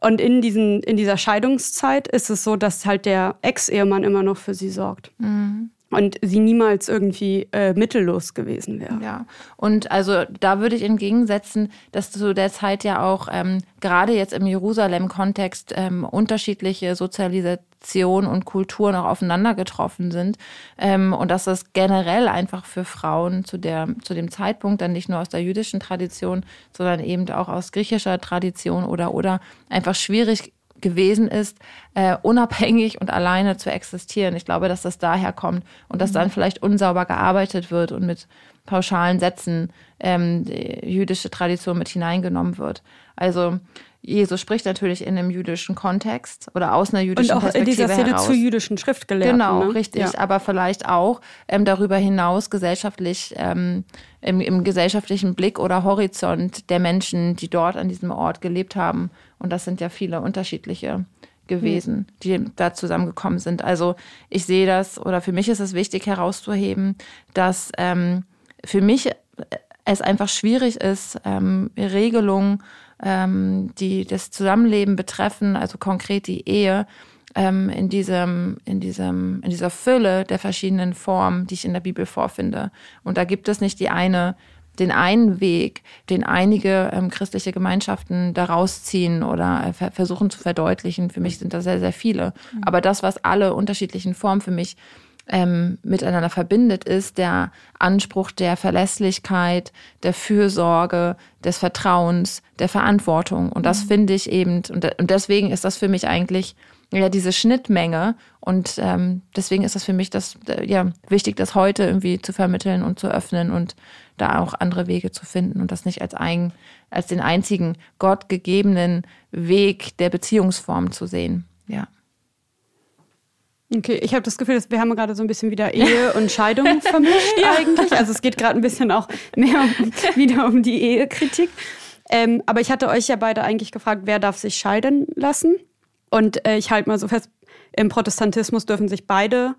Und in, diesen, in dieser Scheidungszeit ist es so, dass halt der Ex-Ehemann immer noch für sie sorgt. Mhm und sie niemals irgendwie äh, mittellos gewesen wäre. Ja, und also da würde ich entgegensetzen, dass zu der Zeit ja auch ähm, gerade jetzt im Jerusalem-Kontext ähm, unterschiedliche Sozialisation und Kulturen auch aufeinander getroffen sind ähm, und dass das generell einfach für Frauen zu, der, zu dem Zeitpunkt dann nicht nur aus der jüdischen Tradition, sondern eben auch aus griechischer Tradition oder, oder einfach schwierig gewesen ist, äh, unabhängig und alleine zu existieren. Ich glaube, dass das daher kommt und dass dann mhm. vielleicht unsauber gearbeitet wird und mit pauschalen Sätzen ähm, die jüdische Tradition mit hineingenommen wird. Also Jesus spricht natürlich in einem jüdischen Kontext oder aus einer jüdischen Und auch Perspektive in dieser Szene heraus. zu jüdischen Schriftgelehrten. Genau, ne? richtig. Ja. Aber vielleicht auch ähm, darüber hinaus gesellschaftlich, ähm, im, im gesellschaftlichen Blick oder Horizont der Menschen, die dort an diesem Ort gelebt haben. Und das sind ja viele unterschiedliche gewesen, die da zusammengekommen sind. Also ich sehe das oder für mich ist es wichtig herauszuheben, dass ähm, für mich es einfach schwierig ist, ähm, Regelungen ähm, die das Zusammenleben betreffen, also konkret die Ehe, ähm, in, diesem, in, diesem, in dieser Fülle der verschiedenen Formen, die ich in der Bibel vorfinde. Und da gibt es nicht die eine, den einen Weg, den einige ähm, christliche Gemeinschaften daraus ziehen oder äh, versuchen zu verdeutlichen. Für mich sind da sehr, sehr viele. Mhm. Aber das, was alle unterschiedlichen Formen für mich ähm, miteinander verbindet, ist der Anspruch der Verlässlichkeit, der Fürsorge, des Vertrauens, der Verantwortung. Und das mhm. finde ich eben, und, und deswegen ist das für mich eigentlich ja diese Schnittmenge. Und ähm, deswegen ist das für mich das ja wichtig, das heute irgendwie zu vermitteln und zu öffnen und da auch andere Wege zu finden und das nicht als ein, als den einzigen Gott gegebenen Weg der Beziehungsform zu sehen. Ja. Okay, ich habe das Gefühl, dass wir haben gerade so ein bisschen wieder Ehe und Scheidung vermischt ja. eigentlich. Also es geht gerade ein bisschen auch mehr um, wieder um die Ehekritik. Ähm, aber ich hatte euch ja beide eigentlich gefragt, wer darf sich scheiden lassen? Und äh, ich halte mal so fest, im Protestantismus dürfen sich beide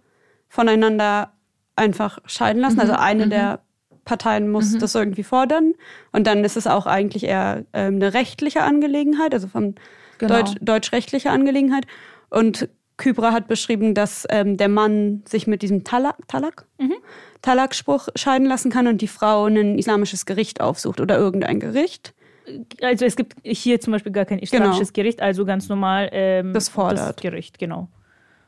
voneinander einfach scheiden lassen. Mhm. Also eine mhm. der Parteien muss mhm. das irgendwie fordern. Und dann ist es auch eigentlich eher äh, eine rechtliche Angelegenheit, also von genau. Deutsch, deutschrechtliche Angelegenheit. Und Kybra hat beschrieben, dass ähm, der Mann sich mit diesem Talak, Talak? Mhm. Talak-Spruch scheiden lassen kann und die Frau ein islamisches Gericht aufsucht oder irgendein Gericht. also es gibt hier zum Beispiel gar kein islamisches genau. Gericht, also ganz normal ähm, das fordert. Das Gericht, genau.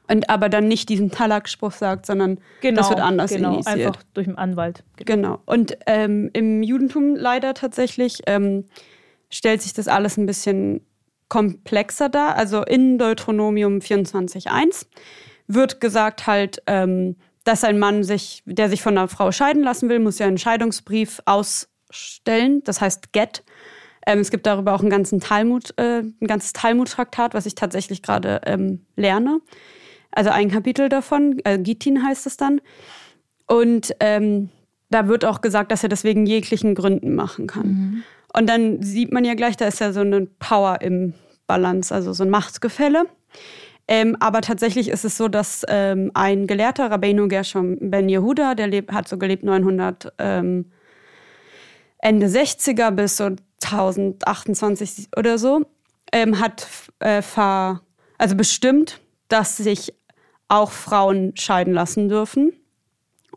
Und aber dann nicht diesen Talak-Spruch sagt, sondern genau, das wird anders genau, initiiert. einfach durch den Anwalt. Genau. genau. Und ähm, im Judentum leider tatsächlich ähm, stellt sich das alles ein bisschen komplexer dar. Also in Deuteronomium 24.1 wird gesagt halt, ähm, dass ein Mann sich, der sich von einer Frau scheiden lassen will, muss ja einen Scheidungsbrief ausstellen. Das heißt Get. Ähm, es gibt darüber auch einen ganzen Talmud, äh, ein ganzes Talmud-Traktat, was ich tatsächlich gerade ähm, lerne. Also ein Kapitel davon, äh, Gitin heißt es dann. Und ähm, da wird auch gesagt, dass er das wegen jeglichen Gründen machen kann. Mhm. Und dann sieht man ja gleich, da ist ja so eine Power im Balance, also so ein Machtgefälle. Ähm, aber tatsächlich ist es so, dass ähm, ein Gelehrter, Rabbeinu Gershom Ben Yehuda, der lebt, hat so gelebt 900, ähm, Ende 60er bis so 1028 oder so, ähm, hat äh, also bestimmt, dass sich auch Frauen scheiden lassen dürfen.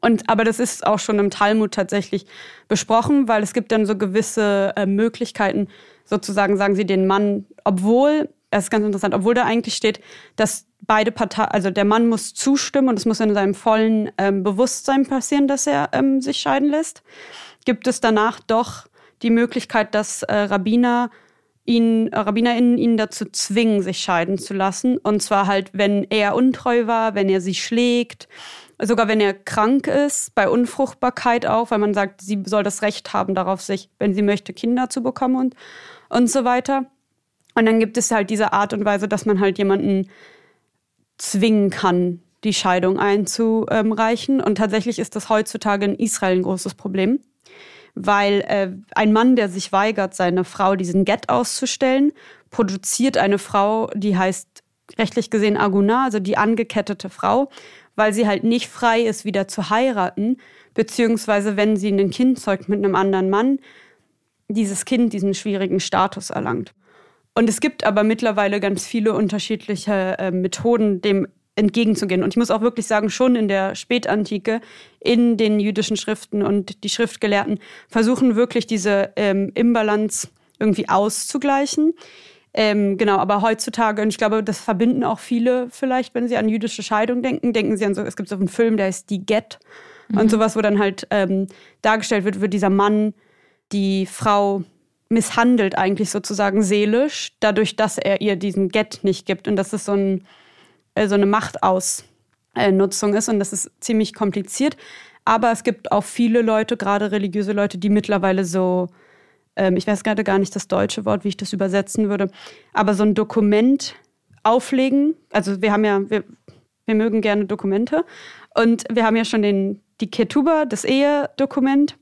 Und, aber das ist auch schon im Talmud tatsächlich besprochen, weil es gibt dann so gewisse äh, Möglichkeiten, sozusagen sagen sie den Mann, obwohl, das ist ganz interessant, obwohl da eigentlich steht, dass beide Parteien, also der Mann muss zustimmen und es muss in seinem vollen ähm, Bewusstsein passieren, dass er ähm, sich scheiden lässt, gibt es danach doch die Möglichkeit, dass äh, Rabbiner ihn, RabbinerInnen ihn dazu zwingen, sich scheiden zu lassen. Und zwar halt, wenn er untreu war, wenn er sie schlägt, sogar wenn er krank ist, bei Unfruchtbarkeit auch, weil man sagt, sie soll das Recht haben darauf, sich, wenn sie möchte, Kinder zu bekommen und, und so weiter. Und dann gibt es halt diese Art und Weise, dass man halt jemanden zwingen kann, die Scheidung einzureichen. Und tatsächlich ist das heutzutage in Israel ein großes Problem weil äh, ein Mann, der sich weigert, seine Frau diesen Get auszustellen, produziert eine Frau, die heißt rechtlich gesehen Aguna, also die angekettete Frau, weil sie halt nicht frei ist, wieder zu heiraten, beziehungsweise wenn sie ein Kind zeugt mit einem anderen Mann, dieses Kind diesen schwierigen Status erlangt. Und es gibt aber mittlerweile ganz viele unterschiedliche äh, Methoden, dem entgegenzugehen. Und ich muss auch wirklich sagen, schon in der Spätantike, in den jüdischen Schriften und die Schriftgelehrten versuchen wirklich diese ähm, Imbalance irgendwie auszugleichen. Ähm, genau, aber heutzutage, und ich glaube, das verbinden auch viele vielleicht, wenn sie an jüdische Scheidung denken, denken sie an so, es gibt so einen Film, der heißt Die Get mhm. und sowas, wo dann halt ähm, dargestellt wird, wird dieser Mann die Frau misshandelt eigentlich sozusagen seelisch, dadurch, dass er ihr diesen Get nicht gibt. Und das ist so ein äh, so eine Machtausnutzung ist und das ist ziemlich kompliziert. Aber es gibt auch viele Leute, gerade religiöse Leute, die mittlerweile so, ähm, ich weiß gerade gar nicht das deutsche Wort, wie ich das übersetzen würde, aber so ein Dokument auflegen. Also wir haben ja, wir, wir mögen gerne Dokumente und wir haben ja schon den, die Ketuba, das Ehedokument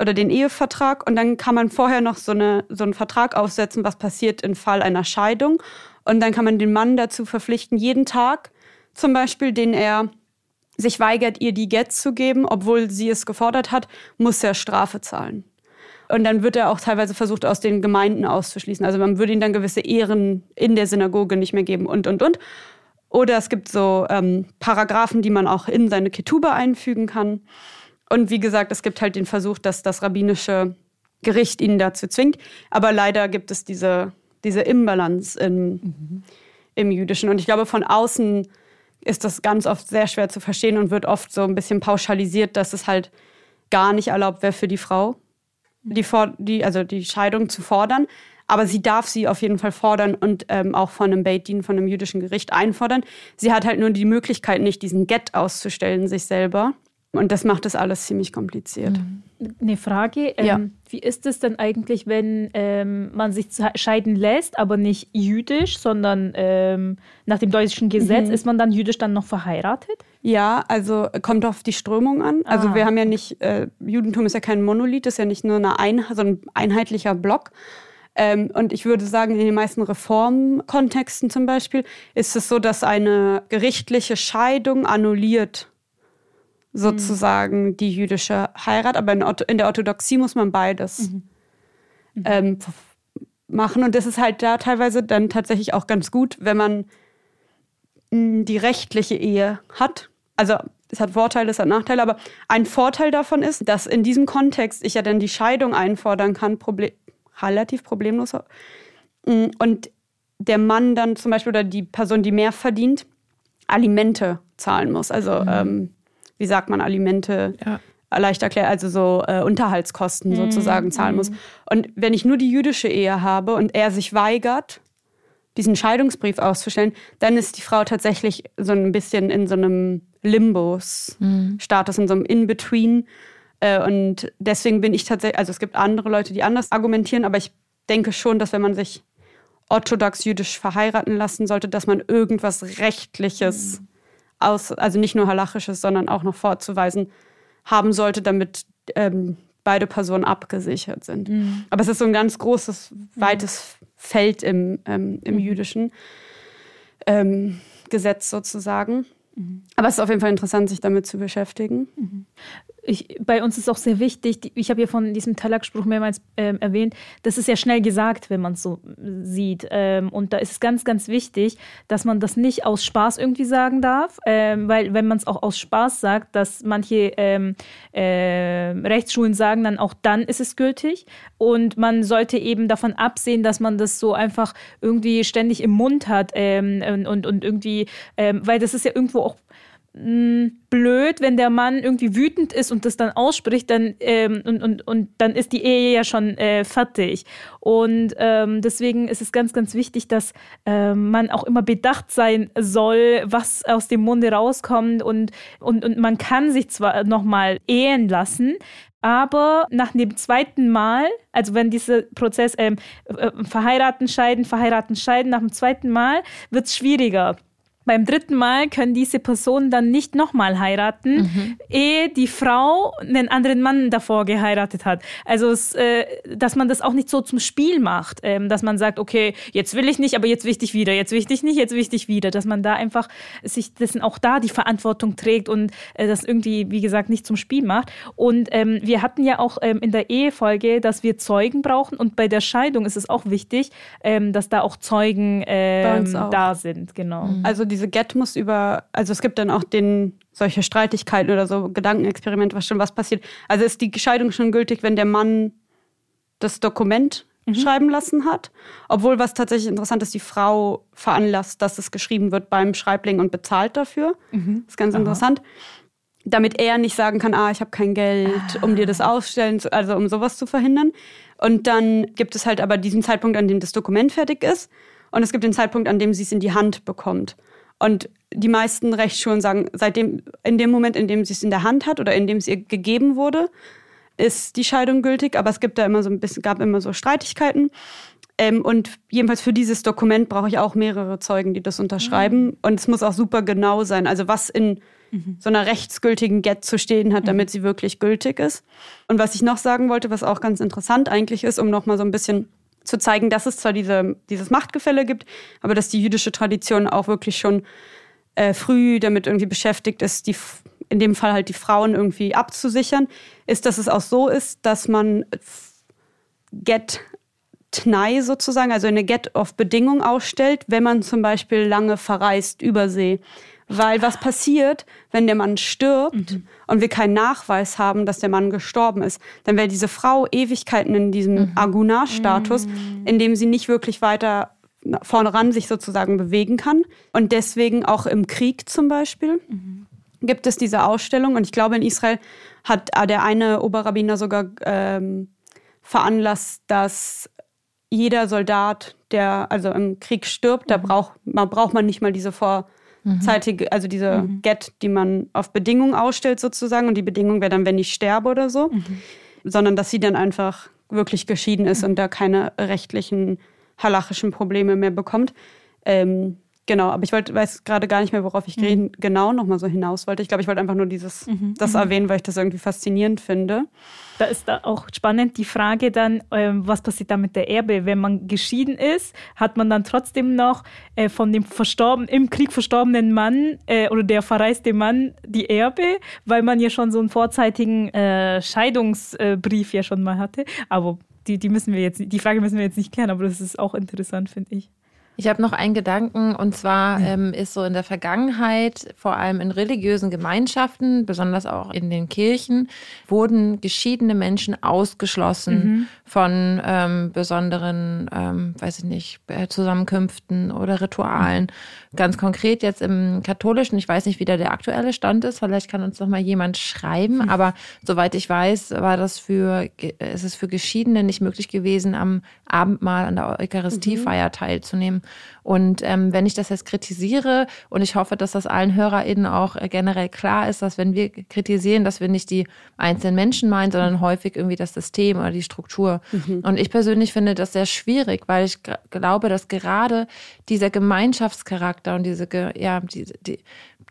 oder den Ehevertrag und dann kann man vorher noch so, eine, so einen Vertrag aufsetzen, was passiert im Fall einer Scheidung und dann kann man den Mann dazu verpflichten, jeden Tag zum Beispiel, den er sich weigert, ihr die Gets zu geben, obwohl sie es gefordert hat, muss er Strafe zahlen. Und dann wird er auch teilweise versucht, aus den Gemeinden auszuschließen. Also man würde ihm dann gewisse Ehren in der Synagoge nicht mehr geben und, und, und. Oder es gibt so ähm, Paragraphen, die man auch in seine Ketube einfügen kann. Und wie gesagt, es gibt halt den Versuch, dass das rabbinische Gericht ihn dazu zwingt. Aber leider gibt es diese diese Imbalance im, mhm. im Jüdischen. Und ich glaube, von außen ist das ganz oft sehr schwer zu verstehen und wird oft so ein bisschen pauschalisiert, dass es halt gar nicht erlaubt wäre für die Frau, die, die, also die Scheidung zu fordern. Aber sie darf sie auf jeden Fall fordern und ähm, auch von einem Beit Din, von einem jüdischen Gericht einfordern. Sie hat halt nur die Möglichkeit, nicht diesen Get auszustellen, sich selber. Und das macht das alles ziemlich kompliziert. Mhm. Eine Frage, ähm, ja. wie ist es denn eigentlich, wenn ähm, man sich scheiden lässt, aber nicht jüdisch, sondern ähm, nach dem deutschen Gesetz, mhm. ist man dann jüdisch dann noch verheiratet? Ja, also kommt auf die Strömung an. Also ah. wir haben ja nicht, äh, Judentum ist ja kein Monolith, ist ja nicht nur eine ein, so ein einheitlicher Block. Ähm, und ich würde sagen, in den meisten Reformkontexten zum Beispiel ist es so, dass eine gerichtliche Scheidung annulliert sozusagen mhm. die jüdische Heirat. Aber in, der Orthodoxie muss man beides mhm. Mhm. Ähm, machen. Und das ist halt da teilweise dann tatsächlich auch ganz gut, wenn man hm, die rechtliche Ehe hat. Also es hat Vorteile, es hat Nachteile, aber ein Vorteil davon ist, dass in diesem Kontext ich ja dann die Scheidung einfordern kann, Problem, relativ problemlos. Mm, und der Mann dann zum Beispiel oder die Person, die mehr verdient, Alimente zahlen muss. Also, mhm. ähm, wie sagt man, Alimente? Ja. Leicht erklärt, also so äh, Unterhaltskosten mhm. sozusagen zahlen muss. Mhm. Und wenn ich nur die jüdische Ehe habe und er sich weigert, diesen Scheidungsbrief auszustellen, dann ist die Frau tatsächlich so ein bisschen in so einem Limbos-Status, mhm. in so einem In-Between. Äh, und deswegen bin ich tatsächlich, also es gibt andere Leute, die anders argumentieren, aber ich denke schon, dass wenn man sich orthodox jüdisch verheiraten lassen sollte, dass man irgendwas Rechtliches mhm. Aus, also nicht nur Halachisches, sondern auch noch vorzuweisen haben sollte, damit ähm, beide Personen abgesichert sind. Mhm. Aber es ist so ein ganz großes, weites mhm. Feld im, ähm, im mhm. jüdischen ähm, Gesetz sozusagen. Mhm. Aber es ist auf jeden Fall interessant, sich damit zu beschäftigen. Ich, bei uns ist auch sehr wichtig, ich habe ja von diesem Talak-Spruch mehrmals ähm, erwähnt, das ist ja schnell gesagt, wenn man es so sieht. Ähm, und da ist es ganz, ganz wichtig, dass man das nicht aus Spaß irgendwie sagen darf, ähm, weil wenn man es auch aus Spaß sagt, dass manche äh, Rechtsschulen sagen, dann auch dann ist es gültig. Und man sollte eben davon absehen, dass man das so einfach irgendwie ständig im Mund hat ähm, und, und irgendwie, ähm, weil das ist ja irgendwo auch blöd, wenn der Mann irgendwie wütend ist und das dann ausspricht, dann ähm, und, und, und dann ist die Ehe ja schon äh, fertig. Und ähm, deswegen ist es ganz, ganz wichtig, dass ähm, man auch immer bedacht sein soll, was aus dem Munde rauskommt und, und, und man kann sich zwar nochmal ehen lassen, aber nach dem zweiten Mal, also wenn dieser Prozess ähm, äh, verheiraten, scheiden, verheiraten, scheiden, nach dem zweiten Mal wird es schwieriger beim dritten Mal können diese Personen dann nicht nochmal heiraten, mhm. ehe die Frau einen anderen Mann davor geheiratet hat. Also, es, äh, dass man das auch nicht so zum Spiel macht, ähm, dass man sagt, okay, jetzt will ich nicht, aber jetzt will ich dich wieder, jetzt will ich dich nicht, jetzt will ich dich wieder, dass man da einfach sich dessen auch da die Verantwortung trägt und äh, das irgendwie, wie gesagt, nicht zum Spiel macht. Und ähm, wir hatten ja auch ähm, in der Ehefolge, dass wir Zeugen brauchen und bei der Scheidung ist es auch wichtig, ähm, dass da auch Zeugen ähm, auch. da sind, genau. Mhm. Also diese Get muss über, also es gibt dann auch den, solche Streitigkeiten oder so Gedankenexperimente, was schon was passiert. Also ist die Scheidung schon gültig, wenn der Mann das Dokument mhm. schreiben lassen hat. Obwohl, was tatsächlich interessant ist, die Frau veranlasst, dass es geschrieben wird beim Schreibling und bezahlt dafür. Mhm. Das ist ganz Aha. interessant. Damit er nicht sagen kann, ah, ich habe kein Geld, ah. um dir das ausstellen, also um sowas zu verhindern. Und dann gibt es halt aber diesen Zeitpunkt, an dem das Dokument fertig ist. Und es gibt den Zeitpunkt, an dem sie es in die Hand bekommt. Und die meisten Rechtsschulen sagen, seitdem, in dem Moment, in dem sie es in der Hand hat oder in dem es ihr gegeben wurde, ist die Scheidung gültig. Aber es gibt da immer so ein bisschen, gab immer so Streitigkeiten. Ähm, und jedenfalls für dieses Dokument brauche ich auch mehrere Zeugen, die das unterschreiben. Mhm. Und es muss auch super genau sein. Also was in mhm. so einer rechtsgültigen Get zu stehen hat, damit mhm. sie wirklich gültig ist. Und was ich noch sagen wollte, was auch ganz interessant eigentlich ist, um nochmal so ein bisschen zu zeigen, dass es zwar diese, dieses Machtgefälle gibt, aber dass die jüdische Tradition auch wirklich schon äh, früh damit irgendwie beschäftigt ist, die, in dem Fall halt die Frauen irgendwie abzusichern, ist, dass es auch so ist, dass man Get Tnai sozusagen, also eine Get-of-Bedingung ausstellt, wenn man zum Beispiel lange verreist über See. Weil was passiert, wenn der Mann stirbt mhm. und wir keinen Nachweis haben, dass der Mann gestorben ist? Dann wäre diese Frau Ewigkeiten in diesem mhm. Agunar-Status, mhm. in dem sie nicht wirklich weiter vorne ran sich sozusagen bewegen kann. Und deswegen auch im Krieg zum Beispiel mhm. gibt es diese Ausstellung. Und ich glaube, in Israel hat der eine Oberrabbiner sogar ähm, veranlasst, dass jeder Soldat, der also im Krieg stirbt, da mhm. braucht man, braucht man nicht mal diese Vor mhm. zeitige, also diese mhm. Get, die man auf Bedingungen ausstellt sozusagen. Und die Bedingung wäre dann, wenn ich sterbe oder so. Mhm. Sondern dass sie dann einfach wirklich geschieden ist und da keine rechtlichen, halachischen Probleme mehr bekommt. Ähm, Genau, aber ich wollte, weiß gerade gar nicht mehr, worauf ich mhm. genau nochmal so hinaus wollte. Ich glaube, ich wollte einfach nur dieses, mhm. das mhm. erwähnen, weil ich das irgendwie faszinierend finde. Da ist da auch spannend die Frage dann, ähm, was passiert da mit der Erbe? Wenn man geschieden ist, hat man dann trotzdem noch äh, von dem verstorben, im Krieg verstorbenen Mann äh, oder der verreiste Mann die Erbe, weil man ja schon so einen vorzeitigen äh, Scheidungsbrief ja schon mal hatte. Aber die, die müssen wir jetzt, die Frage müssen wir jetzt nicht klären, aber das ist auch interessant, finde ich. Ich habe noch einen Gedanken und zwar ähm, ist so in der Vergangenheit, vor allem in religiösen Gemeinschaften, besonders auch in den Kirchen, wurden geschiedene Menschen ausgeschlossen mhm. von ähm, besonderen, ähm, weiß ich nicht, äh, Zusammenkünften oder Ritualen. Ganz konkret jetzt im katholischen, ich weiß nicht, wie da der aktuelle Stand ist, vielleicht kann uns noch mal jemand schreiben, mhm. aber soweit ich weiß, war das für, ist es für Geschiedene nicht möglich gewesen, am Abendmahl an der Eucharistiefeier mhm. teilzunehmen. Und ähm, wenn ich das jetzt kritisiere, und ich hoffe, dass das allen HörerInnen auch äh, generell klar ist, dass wenn wir kritisieren, dass wir nicht die einzelnen Menschen meinen, sondern häufig irgendwie das System oder die Struktur. Mhm. Und ich persönlich finde das sehr schwierig, weil ich glaube, dass gerade dieser Gemeinschaftscharakter und diese, ja, die, die,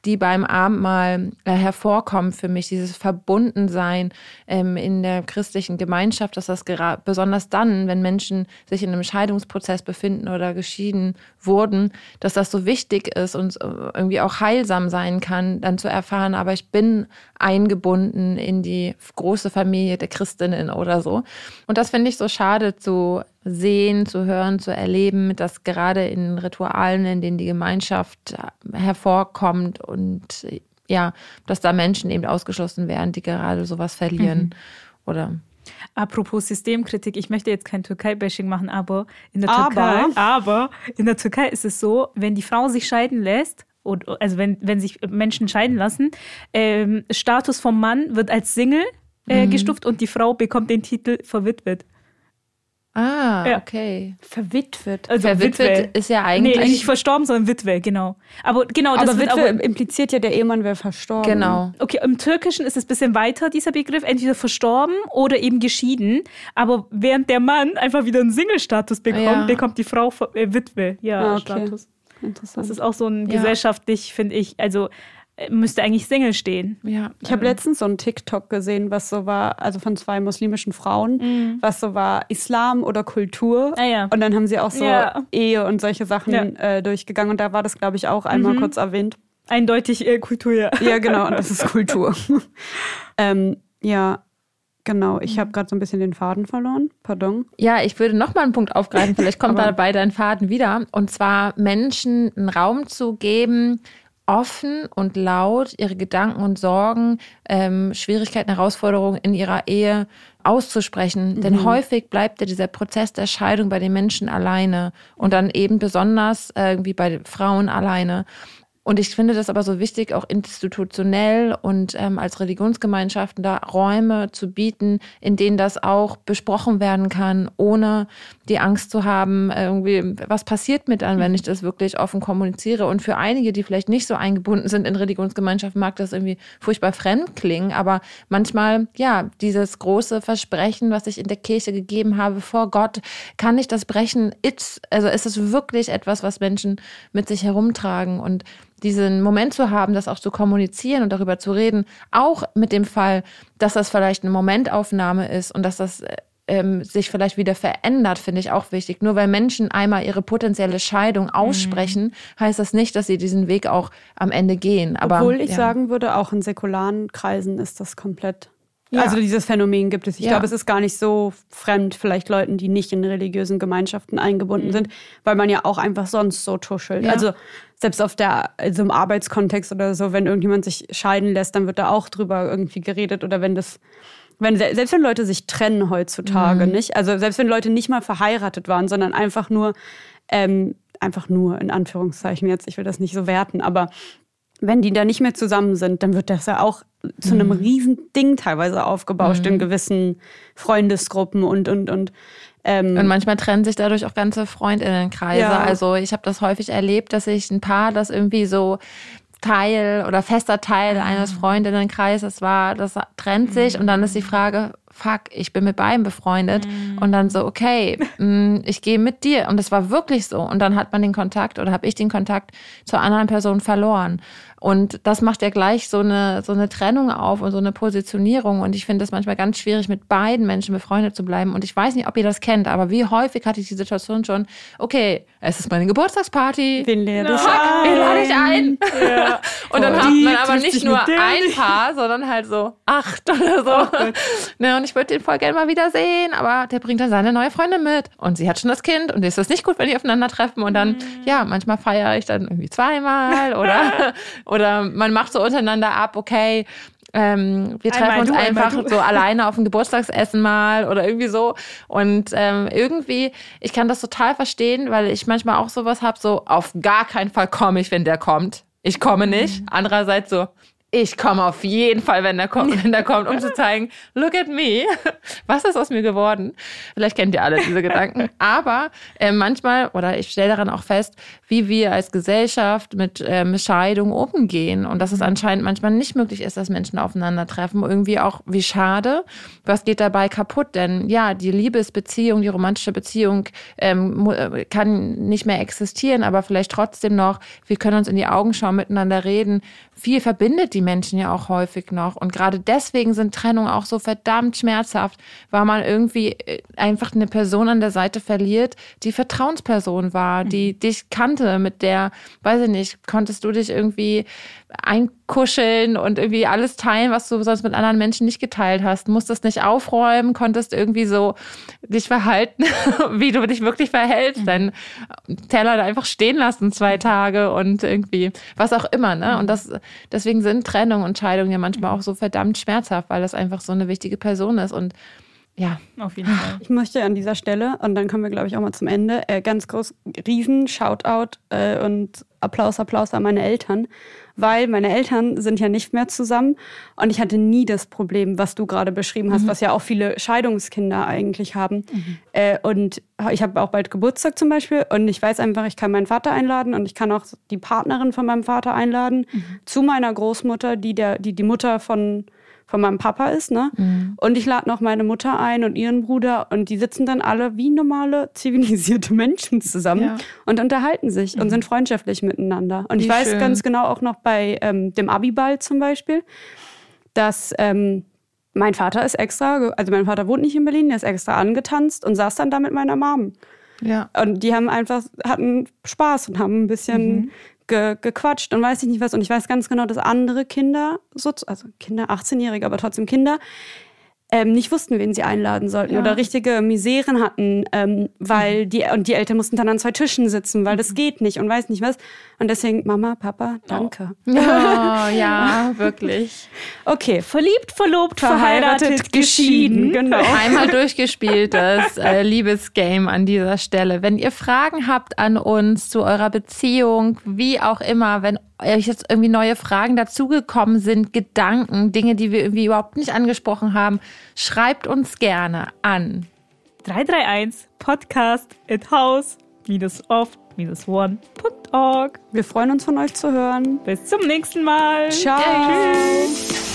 die beim Abendmahl äh, hervorkommen für mich, dieses Verbundensein ähm, in der christlichen Gemeinschaft, dass das besonders dann, wenn Menschen sich in einem Scheidungsprozess befinden oder geschieden wurden, dass das so wichtig ist und irgendwie auch heilsam sein kann, dann zu erfahren, aber ich bin eingebunden in die große Familie der Christinnen oder so. Und das finde ich so schade zu sehen, zu hören, zu erleben, dass gerade in Ritualen, in denen die Gemeinschaft hervorkommt und ja, dass da Menschen eben ausgeschlossen werden, die gerade sowas verlieren mhm. oder Apropos Systemkritik, ich möchte jetzt kein Türkei-Bashing machen, aber in der Türkei, aber. aber in der Türkei ist es so, wenn die Frau sich scheiden lässt, also wenn, wenn sich Menschen scheiden lassen, ähm, Status vom Mann wird als Single äh, mhm. gestuft und die Frau bekommt den Titel verwitwet. Ah, ja. okay. Verwitwet. Also Verwitwet Witwe. ist ja eigentlich. Nee, nicht verstorben, sondern Witwe, genau. Aber genau, das aber Witwe aber, impliziert ja, der Ehemann wäre verstorben. Genau. Okay, im Türkischen ist es ein bisschen weiter, dieser Begriff. Entweder verstorben oder eben geschieden. Aber während der Mann einfach wieder einen Single-Status bekommt, ja. bekommt die Frau äh, Witwe, ja, ah, okay. Status. Interessant. Das ist auch so ein ja. gesellschaftlich, finde ich, also müsste eigentlich Single stehen. Ja, ich habe ähm. letztens so ein TikTok gesehen, was so war, also von zwei muslimischen Frauen, mhm. was so war Islam oder Kultur. Ah, ja. Und dann haben sie auch so ja. Ehe und solche Sachen ja. äh, durchgegangen. Und da war das, glaube ich, auch einmal mhm. kurz erwähnt. Eindeutig äh, Kultur, ja. Ja, genau, und das ist Kultur. ähm, ja, Genau, ich habe gerade so ein bisschen den Faden verloren. Pardon. Ja, ich würde noch mal einen Punkt aufgreifen. Vielleicht kommt dabei dein Faden wieder. Und zwar Menschen einen Raum zu geben, offen und laut ihre Gedanken und Sorgen, ähm, Schwierigkeiten, Herausforderungen in ihrer Ehe auszusprechen. Mhm. Denn häufig bleibt ja dieser Prozess der Scheidung bei den Menschen alleine und dann eben besonders irgendwie bei Frauen alleine. Und ich finde das aber so wichtig, auch institutionell und ähm, als Religionsgemeinschaften da Räume zu bieten, in denen das auch besprochen werden kann, ohne die Angst zu haben, irgendwie, was passiert mit an, wenn ich das wirklich offen kommuniziere. Und für einige, die vielleicht nicht so eingebunden sind in Religionsgemeinschaften, mag das irgendwie furchtbar fremd klingen. Aber manchmal, ja, dieses große Versprechen, was ich in der Kirche gegeben habe vor Gott, kann ich das brechen? It's, also ist es wirklich etwas, was Menschen mit sich herumtragen und diesen Moment zu haben, das auch zu kommunizieren und darüber zu reden, auch mit dem Fall, dass das vielleicht eine Momentaufnahme ist und dass das ähm, sich vielleicht wieder verändert, finde ich auch wichtig. Nur weil Menschen einmal ihre potenzielle Scheidung mhm. aussprechen, mhm. heißt das nicht, dass sie diesen Weg auch am Ende gehen. Aber, Obwohl ich ja. sagen würde, auch in säkularen Kreisen ist das komplett ja. Also dieses Phänomen gibt es. Ich ja. glaube, es ist gar nicht so fremd, vielleicht Leuten, die nicht in religiösen Gemeinschaften eingebunden mhm. sind, weil man ja auch einfach sonst so tuschelt. Ja. Also selbst auf der, also im Arbeitskontext oder so, wenn irgendjemand sich scheiden lässt, dann wird da auch drüber irgendwie geredet. Oder wenn das, wenn, selbst wenn Leute sich trennen heutzutage, mhm. nicht? Also selbst wenn Leute nicht mal verheiratet waren, sondern einfach nur, ähm, einfach nur in Anführungszeichen jetzt, ich will das nicht so werten, aber wenn die da nicht mehr zusammen sind, dann wird das ja auch zu einem mhm. riesen Ding teilweise aufgebauscht mhm. in gewissen Freundesgruppen und und und ähm, und manchmal trennen sich dadurch auch ganze Freundinnenkreise. Ja. Also ich habe das häufig erlebt, dass sich ein Paar, das irgendwie so Teil oder fester Teil ah. eines Freundinnenkreises war, das trennt sich mhm. und dann ist die Frage, fuck, ich bin mit beiden befreundet mhm. und dann so, okay, mm, ich gehe mit dir und das war wirklich so und dann hat man den Kontakt oder habe ich den Kontakt zur anderen Person verloren und das macht ja gleich so eine, so eine Trennung auf und so eine Positionierung. Und ich finde es manchmal ganz schwierig, mit beiden Menschen befreundet zu bleiben. Und ich weiß nicht, ob ihr das kennt, aber wie häufig hatte ich die Situation schon, okay, es ist meine Geburtstagsparty. Wen lade ich ein? Wen lade ich ein? Ja. und dann hat man aber nicht nur ein Paar, sondern halt so acht oder so. Oh ne, und ich würde den voll gerne mal wiedersehen, aber der bringt dann seine neue Freundin mit und sie hat schon das Kind und ist das nicht gut, wenn die aufeinandertreffen und dann, mhm. ja, manchmal feiere ich dann irgendwie zweimal oder, oder man macht so untereinander ab, okay, ähm, wir treffen einmal uns du, einfach so alleine auf ein Geburtstagsessen mal oder irgendwie so. Und ähm, irgendwie, ich kann das total verstehen, weil ich manchmal auch sowas habe, so auf gar keinen Fall komme ich, wenn der kommt. Ich komme nicht. Mhm. Andererseits so, ich komme auf jeden Fall, wenn der kommt, wenn der kommt, um zu zeigen, look at me, was ist aus mir geworden? Vielleicht kennt ihr alle diese Gedanken. Aber äh, manchmal, oder ich stelle daran auch fest, wie wir als Gesellschaft mit ähm, Scheidung umgehen und dass es anscheinend manchmal nicht möglich ist, dass Menschen aufeinandertreffen. Irgendwie auch, wie schade. Was geht dabei kaputt? Denn ja, die Liebesbeziehung, die romantische Beziehung ähm, äh, kann nicht mehr existieren, aber vielleicht trotzdem noch, wir können uns in die Augen schauen, miteinander reden. Viel verbindet die die Menschen ja auch häufig noch. Und gerade deswegen sind Trennungen auch so verdammt schmerzhaft, weil man irgendwie äh, einfach eine Person an der Seite verliert, die Vertrauensperson war, die mhm. dich kannte, mit der, weiß ich nicht, konntest du dich irgendwie einkuscheln und irgendwie alles teilen, was du sonst mit anderen Menschen nicht geteilt hast. Musstest nicht aufräumen, konntest irgendwie so dich verhalten, wie du dich wirklich verhältst. Deinen Teller einfach stehen lassen zwei Tage und irgendwie was auch immer. Ne? Und das, deswegen sind Trennung und Scheidung ja manchmal auch so verdammt schmerzhaft, weil das einfach so eine wichtige Person ist und ja. Auf jeden Fall. Ich möchte an dieser Stelle, und dann kommen wir, glaube ich, auch mal zum Ende, äh, ganz groß, riesen Shoutout äh, und Applaus, Applaus an meine Eltern, weil meine Eltern sind ja nicht mehr zusammen und ich hatte nie das Problem, was du gerade beschrieben hast, mhm. was ja auch viele Scheidungskinder eigentlich haben. Mhm. Äh, und ich habe auch bald Geburtstag zum Beispiel und ich weiß einfach, ich kann meinen Vater einladen und ich kann auch die Partnerin von meinem Vater einladen mhm. zu meiner Großmutter, die der, die, die Mutter von von meinem Papa ist, ne? Mhm. Und ich lade noch meine Mutter ein und ihren Bruder und die sitzen dann alle wie normale zivilisierte Menschen zusammen ja. und unterhalten sich mhm. und sind freundschaftlich miteinander. Und wie ich weiß schön. ganz genau auch noch bei ähm, dem Abiball zum Beispiel, dass ähm, mein Vater ist extra, also mein Vater wohnt nicht in Berlin, der ist extra angetanzt und saß dann da mit meiner Mom. Ja. Und die haben einfach, hatten Spaß und haben ein bisschen mhm ge, gequatscht und weiß ich nicht was. Und ich weiß ganz genau, dass andere Kinder, so, also Kinder, 18-Jährige, aber trotzdem Kinder, ähm, nicht wussten, wen sie einladen sollten ja. oder richtige Miseren hatten, ähm, weil mhm. die und die Eltern mussten dann an zwei Tischen sitzen, weil das mhm. geht nicht und weiß nicht was. Und deswegen Mama, Papa, danke. Oh, oh ja, wirklich. Okay. Verliebt, verlobt, verheiratet, verheiratet geschieden. Genau. Einmal durchgespielt das äh, Liebesgame an dieser Stelle. Wenn ihr Fragen habt an uns zu eurer Beziehung, wie auch immer, wenn jetzt irgendwie neue Fragen dazugekommen sind, Gedanken, Dinge, die wir irgendwie überhaupt nicht angesprochen haben, schreibt uns gerne an 331 podcast at house off one.org. Wir freuen uns von euch zu hören. Bis zum nächsten Mal. Ciao. Tschüss.